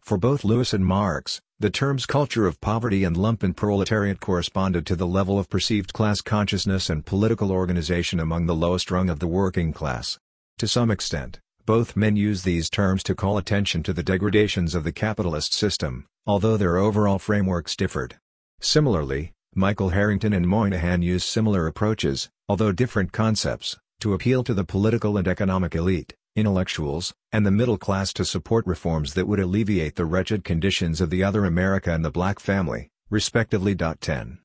For both Lewis and Marx, the terms culture of poverty and lumpen proletariat corresponded to the level of perceived class consciousness and political organization among the lowest rung of the working class. To some extent, both men use these terms to call attention to the degradations of the capitalist system, although their overall frameworks differed. Similarly, Michael Harrington and Moynihan use similar approaches, although different concepts, to appeal to the political and economic elite intellectuals, and the middle class to support reforms that would alleviate the wretched conditions of the other America and the black family, respectively. 10.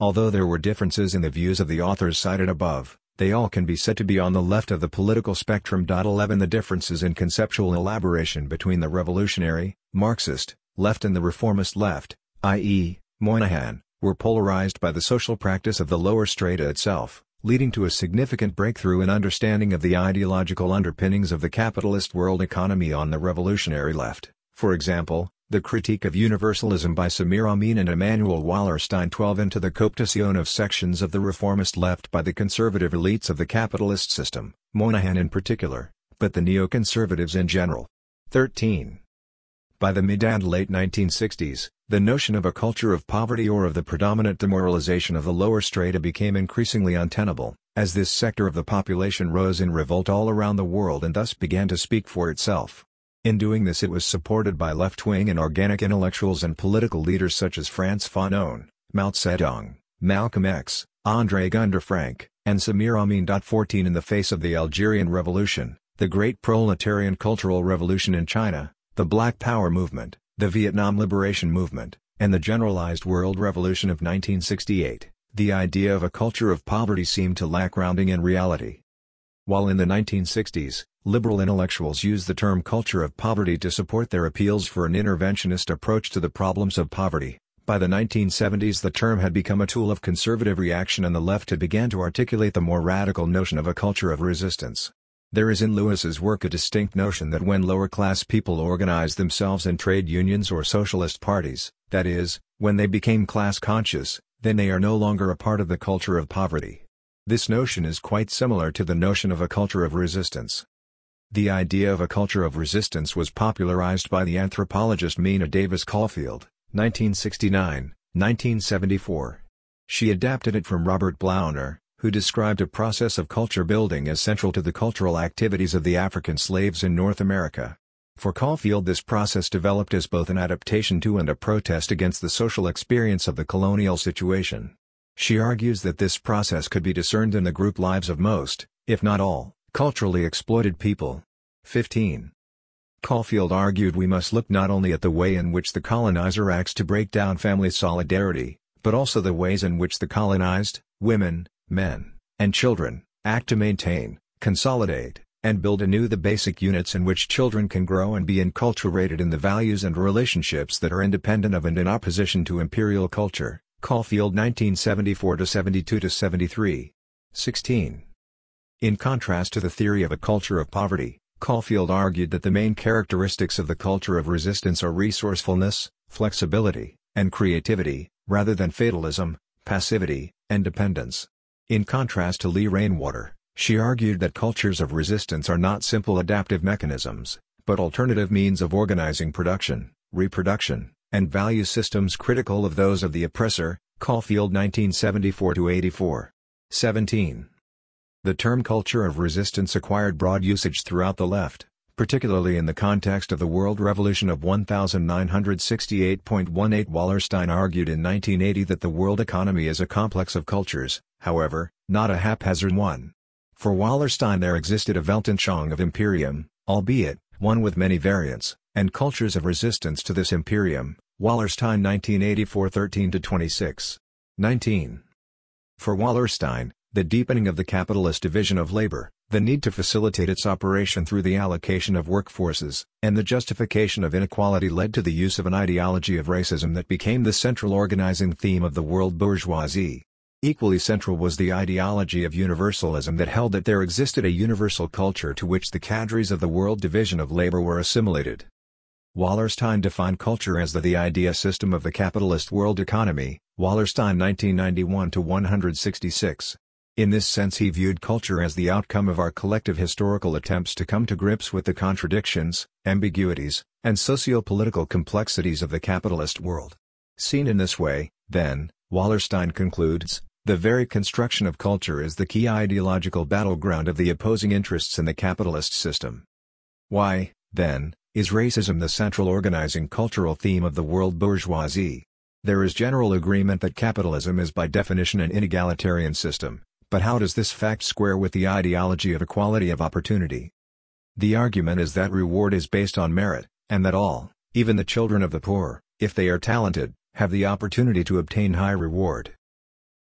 Although there were differences in the views of the authors cited above, they all can be said to be on the left of the political spectrum. 11 The differences in conceptual elaboration between the revolutionary, Marxist, left and the reformist left, i.e., Moynihan, were polarized by the social practice of the lower strata itself leading to a significant breakthrough in understanding of the ideological underpinnings of the capitalist world economy on the revolutionary left. For example, the critique of universalism by Samir Amin and Immanuel Wallerstein 12 into the cooptation of sections of the reformist left by the conservative elites of the capitalist system, Moynihan in particular, but the neoconservatives in general. 13. By the mid and late 1960s, the notion of a culture of poverty or of the predominant demoralization of the lower strata became increasingly untenable, as this sector of the population rose in revolt all around the world and thus began to speak for itself. In doing this it was supported by left-wing and organic intellectuals and political leaders such as Frantz Fanon, Mao Zedong, Malcolm X, André Gunder Frank, and Samir Amin. 14 In the face of the Algerian Revolution, the Great Proletarian Cultural Revolution in China, the Black Power movement, the Vietnam Liberation Movement, and the generalized World Revolution of 1968, the idea of a culture of poverty seemed to lack grounding in reality. While in the 1960s, liberal intellectuals used the term culture of poverty to support their appeals for an interventionist approach to the problems of poverty, by the 1970s the term had become a tool of conservative reaction and the left had began to articulate the more radical notion of a culture of resistance. There is in Lewis's work a distinct notion that when lower-class people organized themselves in trade unions or socialist parties, that is, when they became class-conscious, then they are no longer a part of the culture of poverty. This notion is quite similar to the notion of a culture of resistance. The idea of a culture of resistance was popularized by the anthropologist Mina Davis Caulfield, 1969, 1974. She adapted it from Robert Blauner, who described a process of culture building as central to the cultural activities of the African slaves in North America. For Caulfield this process developed as both an adaptation to and a protest against the social experience of the colonial situation. She argues that this process could be discerned in the group lives of most, if not all, culturally exploited people. 15. Caulfield argued we must look not only at the way in which the colonizer acts to break down family solidarity, but also the ways in which the colonized, women, men, and children, act to maintain, consolidate, and build anew the basic units in which children can grow and be enculturated in the values and relationships that are independent of and in opposition to imperial culture. Caulfield 1974-72-73. 16. In contrast to the theory of a culture of poverty, Caulfield argued that the main characteristics of the culture of resistance are resourcefulness, flexibility, and creativity, rather than fatalism, passivity, and dependence. In contrast to Lee Rainwater, she argued that cultures of resistance are not simple adaptive mechanisms, but alternative means of organizing production, reproduction, and value systems critical of those of the oppressor, Caulfield 1974-84. 17. The term culture of resistance acquired broad usage throughout the left, particularly in the context of the World Revolution of 1968.18 Wallerstein argued in 1980 that the world economy is a complex of cultures, however, not a haphazard one. For Wallerstein there existed a Weltanschauung of imperium, albeit, one with many variants, and cultures of resistance to this imperium, Wallerstein 1984 13-26. 19. For Wallerstein, the deepening of the capitalist division of labor, the need to facilitate its operation through the allocation of workforces, and the justification of inequality led to the use of an ideology of racism that became the central organizing theme of the world bourgeoisie. Equally central was the ideology of universalism that held that there existed a universal culture to which the cadres of the world division of labor were assimilated. Wallerstein defined culture as the, the idea system of the capitalist world economy, Wallerstein 1991-166. In this sense he viewed culture as the outcome of our collective historical attempts to come to grips with the contradictions, ambiguities, and socio-political complexities of the capitalist world. Seen in this way, then, Wallerstein concludes, the very construction of culture is the key ideological battleground of the opposing interests in the capitalist system. Why, then, is racism the central organizing cultural theme of the world bourgeoisie? There is general agreement that capitalism is by definition an inegalitarian system, but how does this fact square with the ideology of equality of opportunity? The argument is that reward is based on merit, and that all, even the children of the poor, if they are talented, have the opportunity to obtain high reward.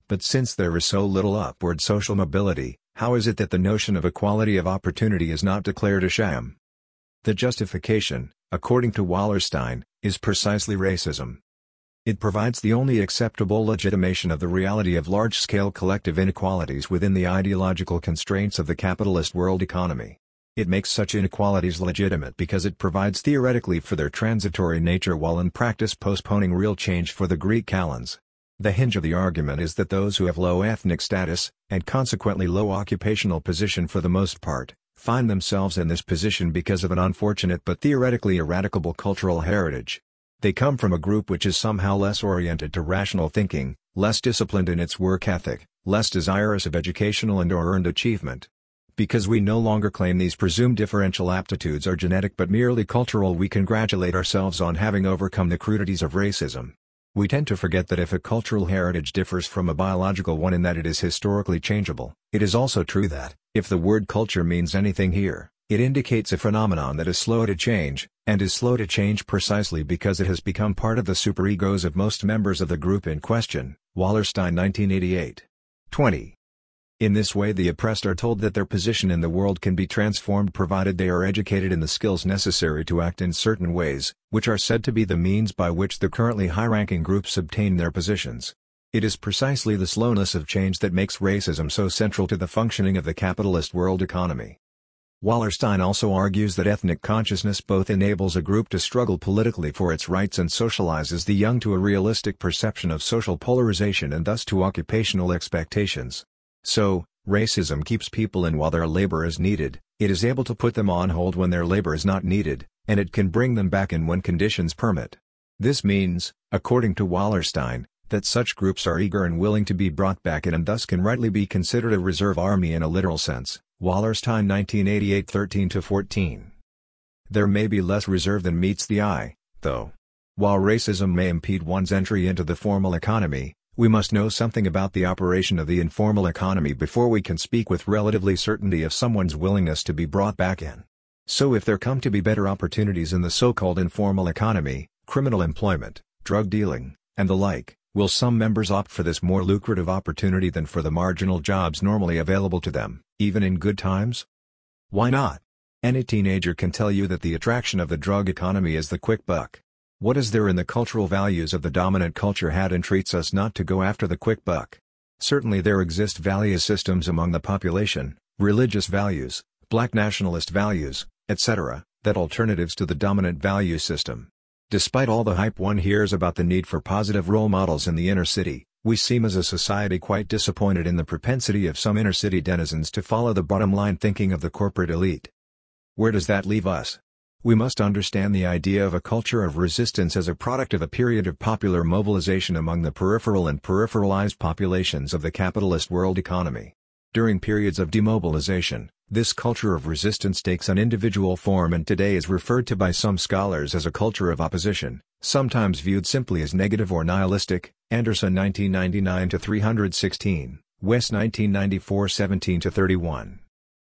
But since there is so little upward social mobility, how is it that the notion of equality of opportunity is not declared a sham? The justification, according to Wallerstein, is precisely racism. It provides the only acceptable legitimation of the reality of large-scale collective inequalities within the ideological constraints of the capitalist world economy. It makes such inequalities legitimate because it provides theoretically for their transitory nature while in practice postponing real change for the Greek kalends. The hinge of the argument is that those who have low ethnic status, and consequently low occupational position for the most part, find themselves in this position because of an unfortunate but theoretically eradicable cultural heritage. They come from a group which is somehow less oriented to rational thinking, less disciplined in its work ethic, less desirous of educational and or earned achievement. Because we no longer claim these presumed differential aptitudes are genetic but merely cultural we congratulate ourselves on having overcome the crudities of racism. We tend to forget that if a cultural heritage differs from a biological one in that it is historically changeable, it is also true that, if the word culture means anything here, it indicates a phenomenon that is slow to change, and is slow to change precisely because it has become part of the superegos of most members of the group in question, Wallerstein 1988. 20. In this way the oppressed are told that their position in the world can be transformed provided they are educated in the skills necessary to act in certain ways, which are said to be the means by which the currently high-ranking groups obtain their positions. It is precisely the slowness of change that makes racism so central to the functioning of the capitalist world economy. Wallerstein also argues that ethnic consciousness both enables a group to struggle politically for its rights and socializes the young to a realistic perception of social polarization and thus to occupational expectations. So, racism keeps people in while their labor is needed, it is able to put them on hold when their labor is not needed, and it can bring them back in when conditions permit. This means, according to Wallerstein, that such groups are eager and willing to be brought back in and thus can rightly be considered a reserve army in a literal sense. Wallerstein 1988 13-14. There may be less reserve than meets the eye, though. While racism may impede one's entry into the formal economy, we must know something about the operation of the informal economy before we can speak with relatively certainty of someone's willingness to be brought back in. So if there come to be better opportunities in the so-called informal economy, criminal employment, drug dealing, and the like, will some members opt for this more lucrative opportunity than for the marginal jobs normally available to them, even in good times? Why not? Any teenager can tell you that the attraction of the drug economy is the quick buck. What is there in the cultural values of the dominant culture had entreats us not to go after the quick buck? Certainly there exist value systems among the population, religious values, black nationalist values, etc., that alternatives to the dominant value system. Despite all the hype one hears about the need for positive role models in the inner city, we seem as a society quite disappointed in the propensity of some inner city denizens to follow the bottom line thinking of the corporate elite. Where does that leave us? We must understand the idea of a culture of resistance as a product of a period of popular mobilization among the peripheral and peripheralized populations of the capitalist world economy. During periods of demobilization, this culture of resistance takes an individual form and today is referred to by some scholars as a culture of opposition, sometimes viewed simply as negative or nihilistic, Anderson 1999-316, West 1994-17-31.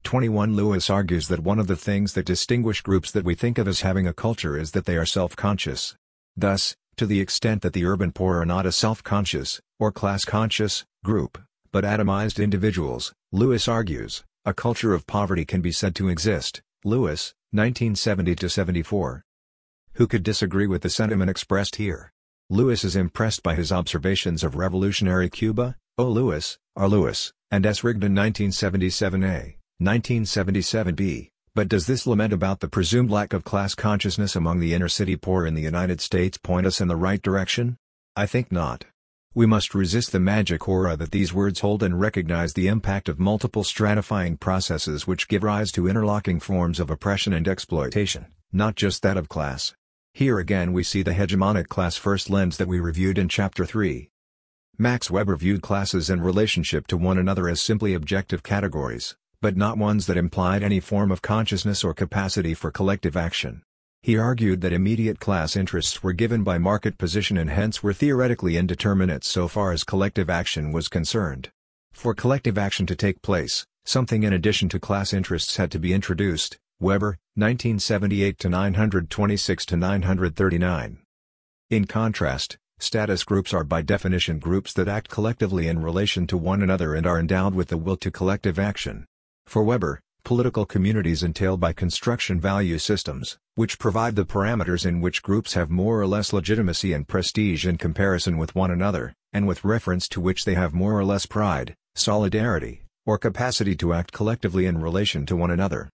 21 Lewis argues that one of the things that distinguish groups that we think of as having a culture is that they are self-conscious. Thus, to the extent that the urban poor are not a self-conscious, or class-conscious, group, but atomized individuals, Lewis argues, a culture of poverty can be said to exist. Lewis, 1970-74. Who could disagree with the sentiment expressed here? Lewis is impressed by his observations of revolutionary Cuba, O. Lewis, R. Lewis, and S. Rigdon 1977a. 1977b, but does this lament about the presumed lack of class consciousness among the inner-city poor in the United States point us in the right direction? I think not. We must resist the magic aura that these words hold and recognize the impact of multiple stratifying processes which give rise to interlocking forms of oppression and exploitation, not just that of class. Here again we see the hegemonic class first lens that we reviewed in Chapter 3. Max Weber viewed classes in relationship to one another as simply objective categories, but not ones that implied any form of consciousness or capacity for collective action. He argued that immediate class interests were given by market position and hence were theoretically indeterminate so far as collective action was concerned. For collective action to take place, something in addition to class interests had to be introduced, Weber, 1978-926-939. In contrast, status groups are by definition groups that act collectively in relation to one another and are endowed with the will to collective action. For Weber, Political communities entail by construction value systems, which provide the parameters in which groups have more or less legitimacy and prestige in comparison with one another, and with reference to which they have more or less pride, solidarity, or capacity to act collectively in relation to one another.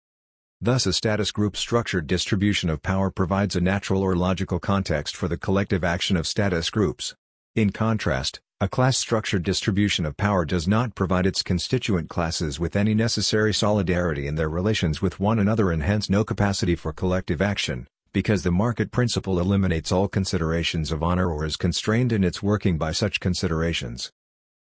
Thus a status group structured distribution of power provides a natural or logical context for the collective action of status groups. In contrast, a class-structured distribution of power does not provide its constituent classes with any necessary solidarity in their relations with one another and hence no capacity for collective action, because the market principle eliminates all considerations of honor or is constrained in its working by such considerations.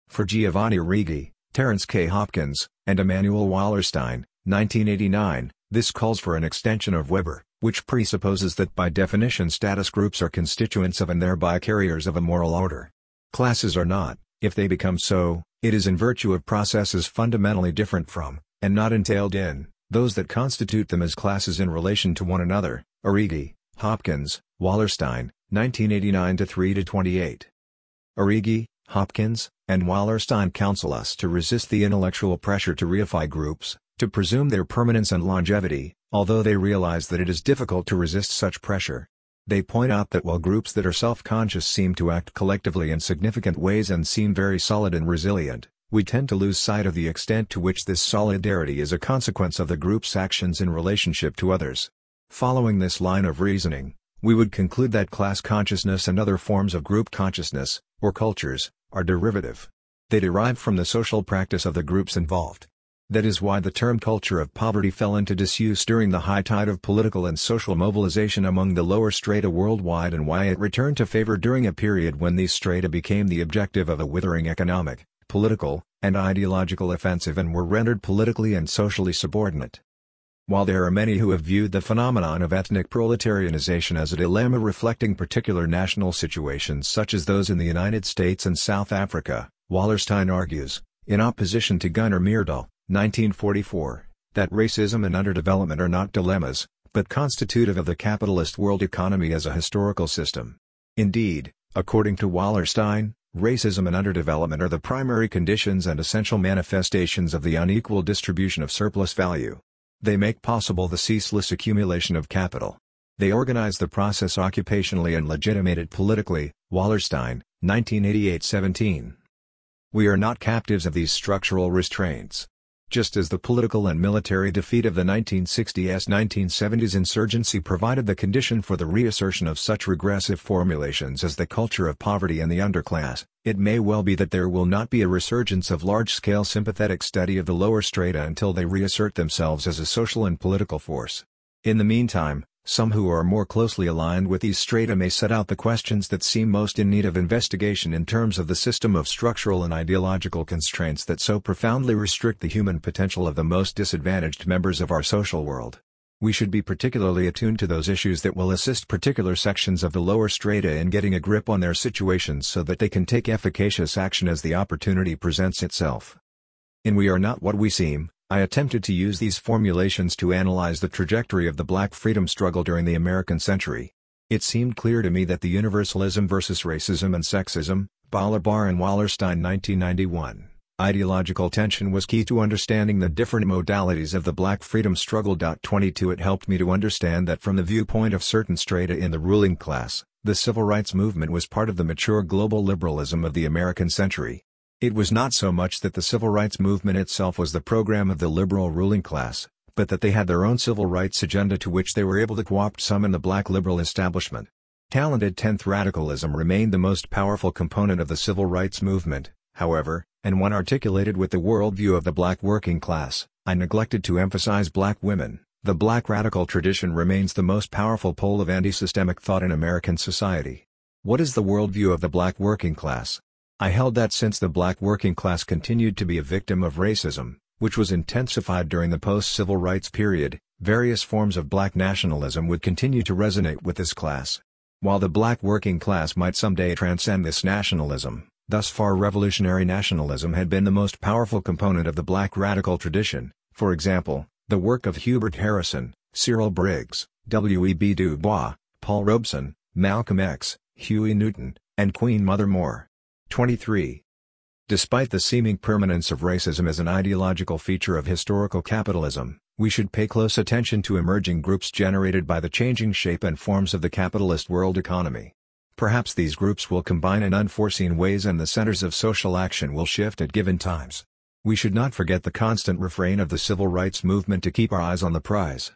For Giovanni Arrighi, Terence K. Hopkins, and Immanuel Wallerstein, 1989, this calls for an extension of Weber, which presupposes that by definition status groups are constituents of and thereby carriers of a moral order. Classes are not, if they become so, it is in virtue of processes fundamentally different from, and not entailed in, those that constitute them as classes in relation to one another. Arrighi, Hopkins, Wallerstein, 1989 3-28. Arrighi, Hopkins, and Wallerstein counsel us to resist the intellectual pressure to reify groups, to presume their permanence and longevity, although they realize that it is difficult to resist such pressure. They point out that while groups that are self-conscious seem to act collectively in significant ways and seem very solid and resilient, we tend to lose sight of the extent to which this solidarity is a consequence of the group's actions in relationship to others. Following this line of reasoning, we would conclude that class consciousness and other forms of group consciousness, or cultures, are derivative. They derive from the social practice of the groups involved. That is why the term culture of poverty fell into disuse during the high tide of political and social mobilization among the lower strata worldwide and why it returned to favor during a period when these strata became the objective of a withering economic, political, and ideological offensive and were rendered politically and socially subordinate. While there are many who have viewed the phenomenon of ethnic proletarianization as a dilemma reflecting particular national situations such as those in the United States and South Africa, Wallerstein argues, in opposition to Gunnar Myrdal, 1944, that racism and underdevelopment are not dilemmas, but constitutive of the capitalist world economy as a historical system. Indeed, according to Wallerstein, racism and underdevelopment are the primary conditions and essential manifestations of the unequal distribution of surplus value. They make possible the ceaseless accumulation of capital. They organize the process occupationally and legitimate it politically, Wallerstein, 1988-17. We are not captives of these structural restraints. Just as the political and military defeat of the 1960s-1970s insurgency provided the condition for the reassertion of such regressive formulations as the culture of poverty and the underclass, it may well be that there will not be a resurgence of large-scale sympathetic study of the lower strata until they reassert themselves as a social and political force. In the meantime, some who are more closely aligned with these strata may set out the questions that seem most in need of investigation in terms of the system of structural and ideological constraints that so profoundly restrict the human potential of the most disadvantaged members of our social world. We should be particularly attuned to those issues that will assist particular sections of the lower strata in getting a grip on their situations so that they can take efficacious action as the opportunity presents itself. In We Are Not What We Seem, I attempted to use these formulations to analyze the trajectory of the black freedom struggle during the American century. It seemed clear to me that the universalism versus racism and sexism, Balibar and Wallerstein 1991, ideological tension was key to understanding the different modalities of the black freedom struggle. 22 It helped me to understand that from the viewpoint of certain strata in the ruling class, the civil rights movement was part of the mature global liberalism of the American century. It was not so much that the civil rights movement itself was the program of the liberal ruling class, but that they had their own civil rights agenda to which they were able to co-opt some in the black liberal establishment. Talented 10th radicalism remained the most powerful component of the civil rights movement, however, and when articulated with the worldview of the black working class, I neglected to emphasize black women. The black radical tradition remains the most powerful pole of anti-systemic thought in American society. What is the worldview of the black working class? I held that since the black working class continued to be a victim of racism, which was intensified during the post-civil rights period, various forms of black nationalism would continue to resonate with this class. While the black working class might someday transcend this nationalism, thus far revolutionary nationalism had been the most powerful component of the black radical tradition, for example, the work of Hubert Harrison, Cyril Briggs, W.E.B. Du Bois, Paul Robeson, Malcolm X, Huey Newton, and Queen Mother Moore. 23. Despite the seeming permanence of racism as an ideological feature of historical capitalism, we should pay close attention to emerging groups generated by the changing shape and forms of the capitalist world economy. Perhaps these groups will combine in unforeseen ways and the centers of social action will shift at given times. We should not forget the constant refrain of the civil rights movement to keep our eyes on the prize.